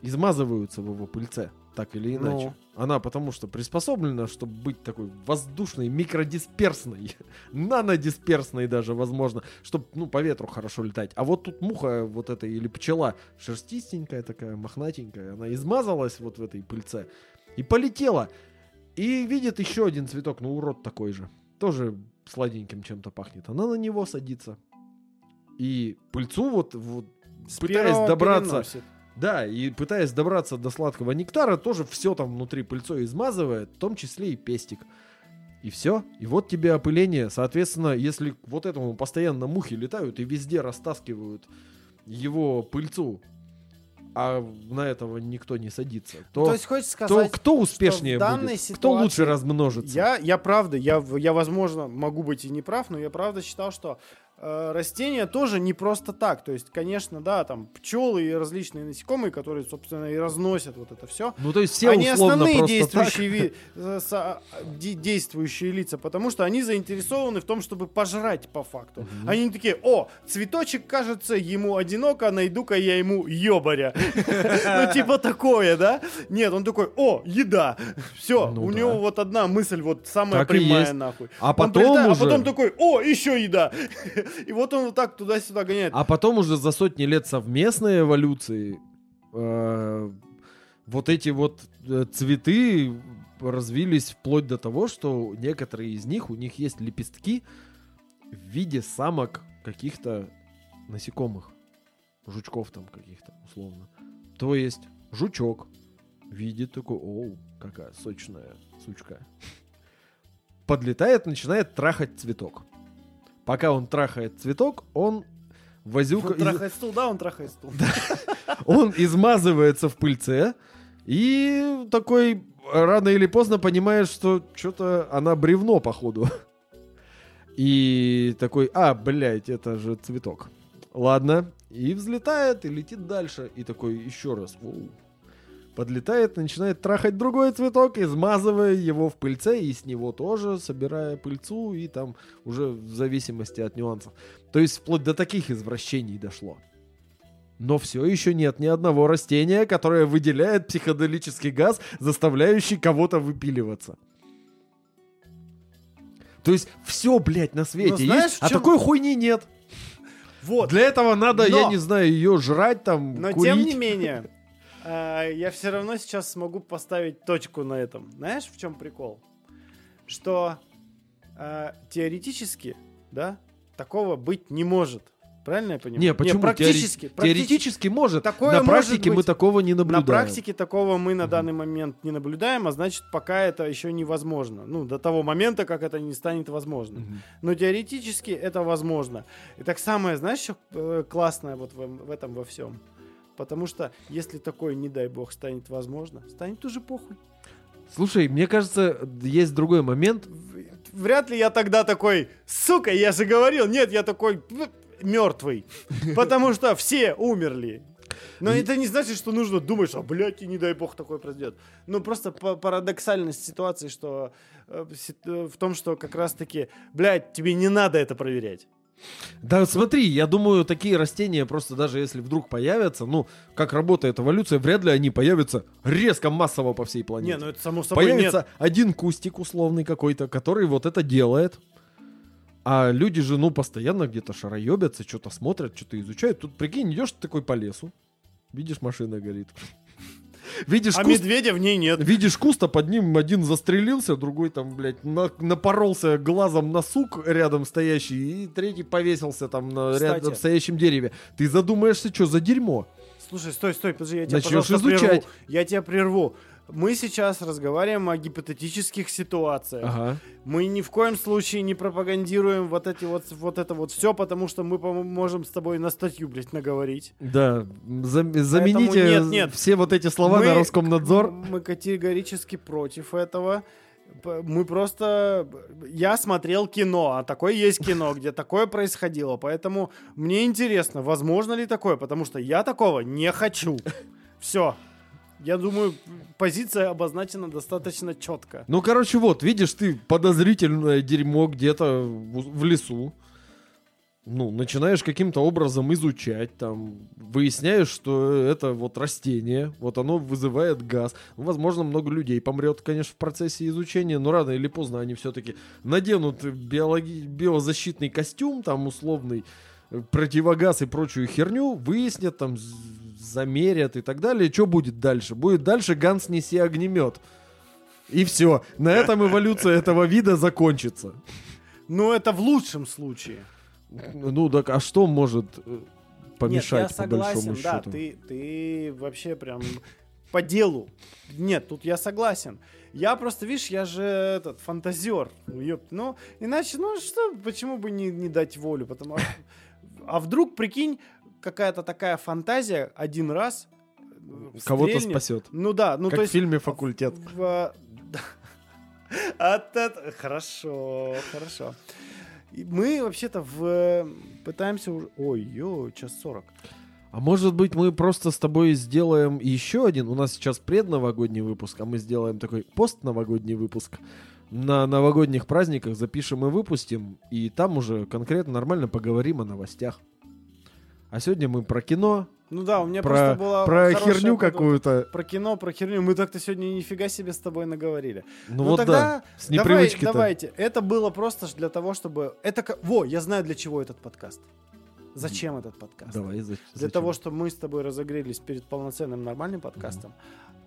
измазываются в его пыльце. Так или иначе. Она потому что приспособлена, чтобы быть такой воздушной, микродисперсной, <laughs> нанодисперсной даже, возможно, чтобы, ну, по ветру хорошо летать. А вот тут муха вот эта или пчела шерстистенькая такая, мохнатенькая, она измазалась вот в этой пыльце и полетела. И видит еще один цветок, ну, урод такой же. Тоже сладеньким чем-то пахнет. Она на него садится. И пыльцу вот, вот
С
пытаясь добраться
переносит.
да, и пытаясь добраться до сладкого нектара, тоже все там внутри пыльцой измазывает, в том числе и пестик. И все. И вот тебе опыление. Соответственно, если вот этому постоянно мухи летают и везде растаскивают его пыльцу, а на этого никто не садится, то,
То есть хочешь
то
сказать,
кто успешнее будет? Кто
ситуации
лучше размножится?
Я, я правда, я, я, возможно, могу быть и не прав, но я правда считал, что растения тоже не просто так. То есть, конечно, да, там пчелы и различные насекомые, которые, собственно, и разносят вот это все.
Ну, то есть все
они основные действующие, ви- э, действующие лица, потому что они заинтересованы в том, чтобы пожрать по факту. Они не такие, о, цветочек кажется ему одиноко, найду-ка я ему ёбаря. <laughs> Ну, типа такое, да? Нет, он такой, о, еда. Все,
Ну
у него вот одна мысль, вот самая
Так
прямая нахуй.
А потом
прилетает,
уже-
А потом такой, о, еще еда. И вот он вот так туда-сюда гоняет.
А потом уже за сотни лет совместной эволюции э, вот эти вот э, цветы развились вплоть до того, что некоторые из них, у них есть лепестки в виде самок каких-то насекомых. Жучков там каких-то, условно. То есть жучок видит такой, оу, какая сочная сучка. Подлетает, начинает трахать цветок. Пока он трахает цветок, он возюка...
Он трахает стул, да, он трахает стул. <laughs>
Он измазывается в пыльце и такой рано или поздно понимает, что что-то она бревно, походу. И такой, а, блядь, это же цветок. Ладно. И взлетает, и летит дальше. И такой еще раз. «Воу». Подлетает, начинает трахать другой цветок, измазывая его в пыльце, и с него тоже собирая пыльцу, и там уже в зависимости от нюансов. То есть вплоть до таких извращений дошло. Но все еще нет ни одного растения, которое выделяет психоделический газ, заставляющий кого-то выпиливаться. То есть все, блядь, на свете
Но знаешь,
есть,
в
а
чем-
такой хуйни нет.
Вот.
Для этого надо, я
Но-
не знаю, ее жрать там,
Но
курить.
тем не менее, <laughs> я все равно сейчас смогу поставить точку на этом. Знаешь, в чем прикол? Что э, теоретически, да, такого быть не может. Правильно я понимаю?
Не, почему?
практически,
Теори-
практически.
Теоретически может.
Такое
На практике мы такого не
На
наблюдаем.
практике такого мы на данный момент не наблюдаем, а значит, пока это еще невозможно. Ну, до того момента, как это не станет возможным. Но теоретически это возможно. И так самое, знаешь, что э, классное вот в, в этом во всем? Потому что если такое, не дай бог, станет возможно, станет уже похуй.
Слушай, мне кажется, есть другой момент.
Вряд ли я тогда такой, сука, я же говорил, нет, я такой мертвый. <laughs> Потому что все умерли. Но это не значит, что нужно думать, а, блядь, и не дай бог такое произойдет. Ну, просто па- парадоксальность ситуации, что э, э, в том, что как раз-таки, блядь, тебе не надо это проверять.
Да смотри, я думаю, такие растения просто даже если вдруг появятся, ну, как работает эволюция, вряд ли они появятся резко массово по всей планете.
Не, ну это само собой
Появится
нет.
один кустик условный какой-то, который вот это делает. А люди же, ну, постоянно где-то шароебятся, что-то смотрят, что-то изучают. Тут, прикинь, идешь ты такой по лесу, видишь, машина горит. Видишь,
А
куст,
медведя в ней нет.
видишь куст, а под ним один застрелился, другой там, блядь, на- напоролся глазом на сук рядом стоящий, и третий повесился там на
Кстати.
рядом стоящем дереве. Ты задумаешься, что за дерьмо?
Слушай, стой, стой, подожди, я тебя,
Начнешь изучать.
прерву. Я тебя прерву. Мы сейчас разговариваем о гипотетических ситуациях.
Ага.
Мы ни в коем случае не пропагандируем вот эти вот, вот это вот все, потому что мы можем с тобой на статью, блядь, наговорить.
Да, зам- замените
нет, нет.
все вот эти слова
Мы-
на Роскомнадзор.
Мы категорически против этого. Мы просто... Я смотрел кино, а такое есть кино, где такое происходило. Поэтому мне интересно, возможно ли такое, потому что я такого не хочу. Все. Я думаю, позиция обозначена достаточно четко.
Ну, короче, вот, видишь, ты подозрительное дерьмо где-то в, в лесу. Ну, начинаешь каким-то образом изучать, там, выясняешь, что это вот растение, вот оно вызывает газ. Ну, возможно, много людей помрет, конечно, в процессе изучения, но рано или поздно они все-таки наденут биологи- биозащитный костюм, там, условный, э, противогаз и прочую херню, выяснят, там, замерят и так далее. Что будет дальше? Будет дальше Ганс неси огнемет. И все. На этом эволюция этого вида закончится.
Но это в лучшем случае.
Ну так, а что может э, помешать
Нет, я
по
согласен,
большому
да,
счету?
ты, ты вообще прям по делу. Нет, тут я согласен. Я просто, видишь, я же этот фантазер. Ну, ёп, ну, иначе, ну что, почему бы не, не дать волю? Потому, а вдруг, прикинь, какая-то такая фантазия один раз э,
Кого-то спасет.
Ну да, ну
как
то
в
есть...
фильме «Факультет». <laughs>
в- да. От это- Хорошо, хорошо. И Мы вообще-то в... пытаемся уже... Ой, ё, час 40.
А может быть, мы просто с тобой сделаем еще один? У нас сейчас предновогодний выпуск, а мы сделаем такой постновогодний выпуск. На новогодних праздниках запишем и выпустим, и там уже конкретно нормально поговорим о новостях. А сегодня мы про кино,
Ну да, у меня
про,
просто была
про херню какую-то.
Про кино, про херню. Мы так-то сегодня нифига себе с тобой наговорили.
Ну,
Ну,
вот
тогда
да, с
Давай, давайте. Это было просто для того, чтобы... Это Во, я знаю, для чего этот подкаст. Зачем этот подкаст?
Давай, за-
Для
зачем?
того, чтобы мы с тобой разогрелись перед полноценным нормальным подкастом.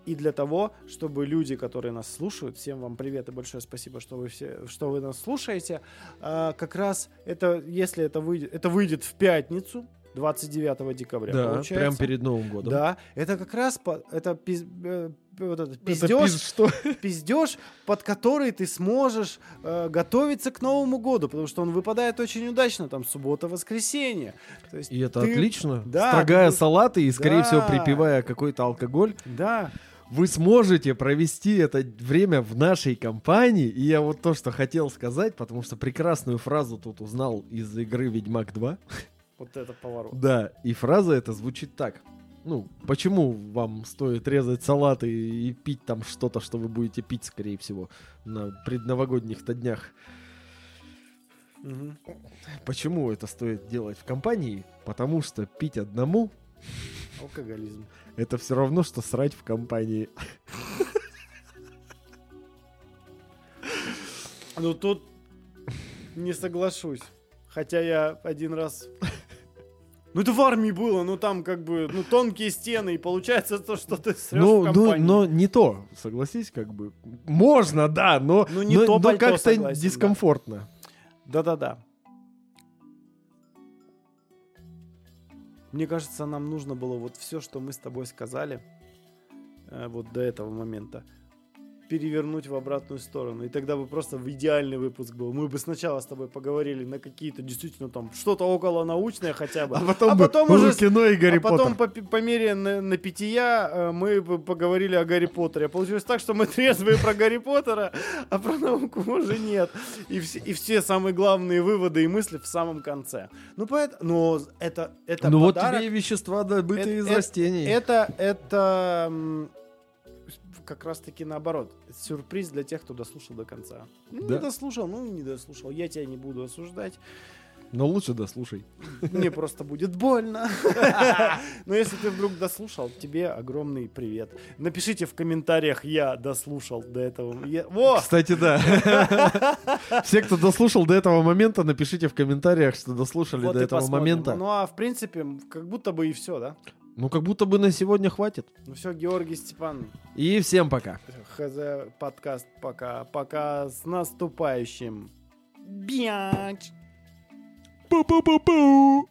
И для того, чтобы люди, которые нас слушают, всем вам привет и большое спасибо, что вы все, что вы нас слушаете. а, как раз это, если это выйдет, это выйдет в пятницу, 29 декабря.
Да,
получается.
прям перед Новым годом.
Да, это как раз по- это пиз- э, вот этот
Это
пиздеж,
пиз- что? <laughs>
пиздеж, под который ты сможешь э, готовиться к Новому году, потому что он выпадает очень удачно, там суббота-воскресенье. То есть
И это
ты-
отлично.
Да,
Строгая
ты-
салаты и, скорее всего,
Да.
припевая какой-то алкоголь.
Да,
Вы сможете провести это время в нашей компании. И я вот то, что хотел сказать, потому что прекрасную фразу тут узнал из игры Ведьмак 2.
Вот это поворот.
Да, и фраза эта звучит так. Ну, почему вам стоит резать салаты и пить там что-то, что вы будете пить, скорее всего, на предновогодних-то днях?
Мгм.
Почему это стоит делать в компании? Потому что пить одному <laughs>
Алкоголизм.
это все равно, что срать в компании.
Ну тут не соглашусь. Хотя я один раз... Ну это в армии было, ну там как бы, ну тонкие стены, и получается то, что ты срешь
Ну,
в
ну,
компании.
но не то, согласись, как бы. Можно, да, но,
Ну, не
но,
то
но как-то
согласен,
дискомфортно.
Да-да-да. Мне кажется, нам нужно было вот все, что мы с тобой сказали, э, вот до этого момента, перевернуть в обратную сторону. И тогда бы просто в идеальный выпуск был. Мы бы сначала с тобой поговорили на какие-то действительно там что-то около научное хотя бы.
А потом,
А
бы,
потом
«О,
уже
кино и Гарри
а потом
Поттер.
по, по мере на, на питья э, мы бы поговорили о Гарри Поттере. А Получилось так, что мы трезвые про Гарри Поттера, а про науку уже нет. И все, и все самые главные выводы и мысли в самом конце. Ну, поэтому, но это, это
Ну вот
подарок.
тебе и вещества, добытые
Это-
из
это-
растений.
Это, это как раз-таки наоборот. Сюрприз для тех, кто дослушал до конца. Ну,
Да.
Не дослушал, ну не дослушал. Я тебя не буду осуждать.
Но лучше дослушай.
Мне просто будет больно. Но если ты вдруг дослушал, тебе огромный привет. Напишите в комментариях, я дослушал до этого. Я- Во!
Кстати, да. Все, кто дослушал до этого момента, напишите в комментариях, что дослушали
Вот
до этого
посмотрим.
момента.
Ну а в принципе, как будто бы и все, да?
Ну, как будто бы на сегодня хватит.
Ну все, Георгий Степан,
И всем пока.
ХЗ подкаст пока. Пока с наступающим. Бяч!
Пу-пу-пу-пу.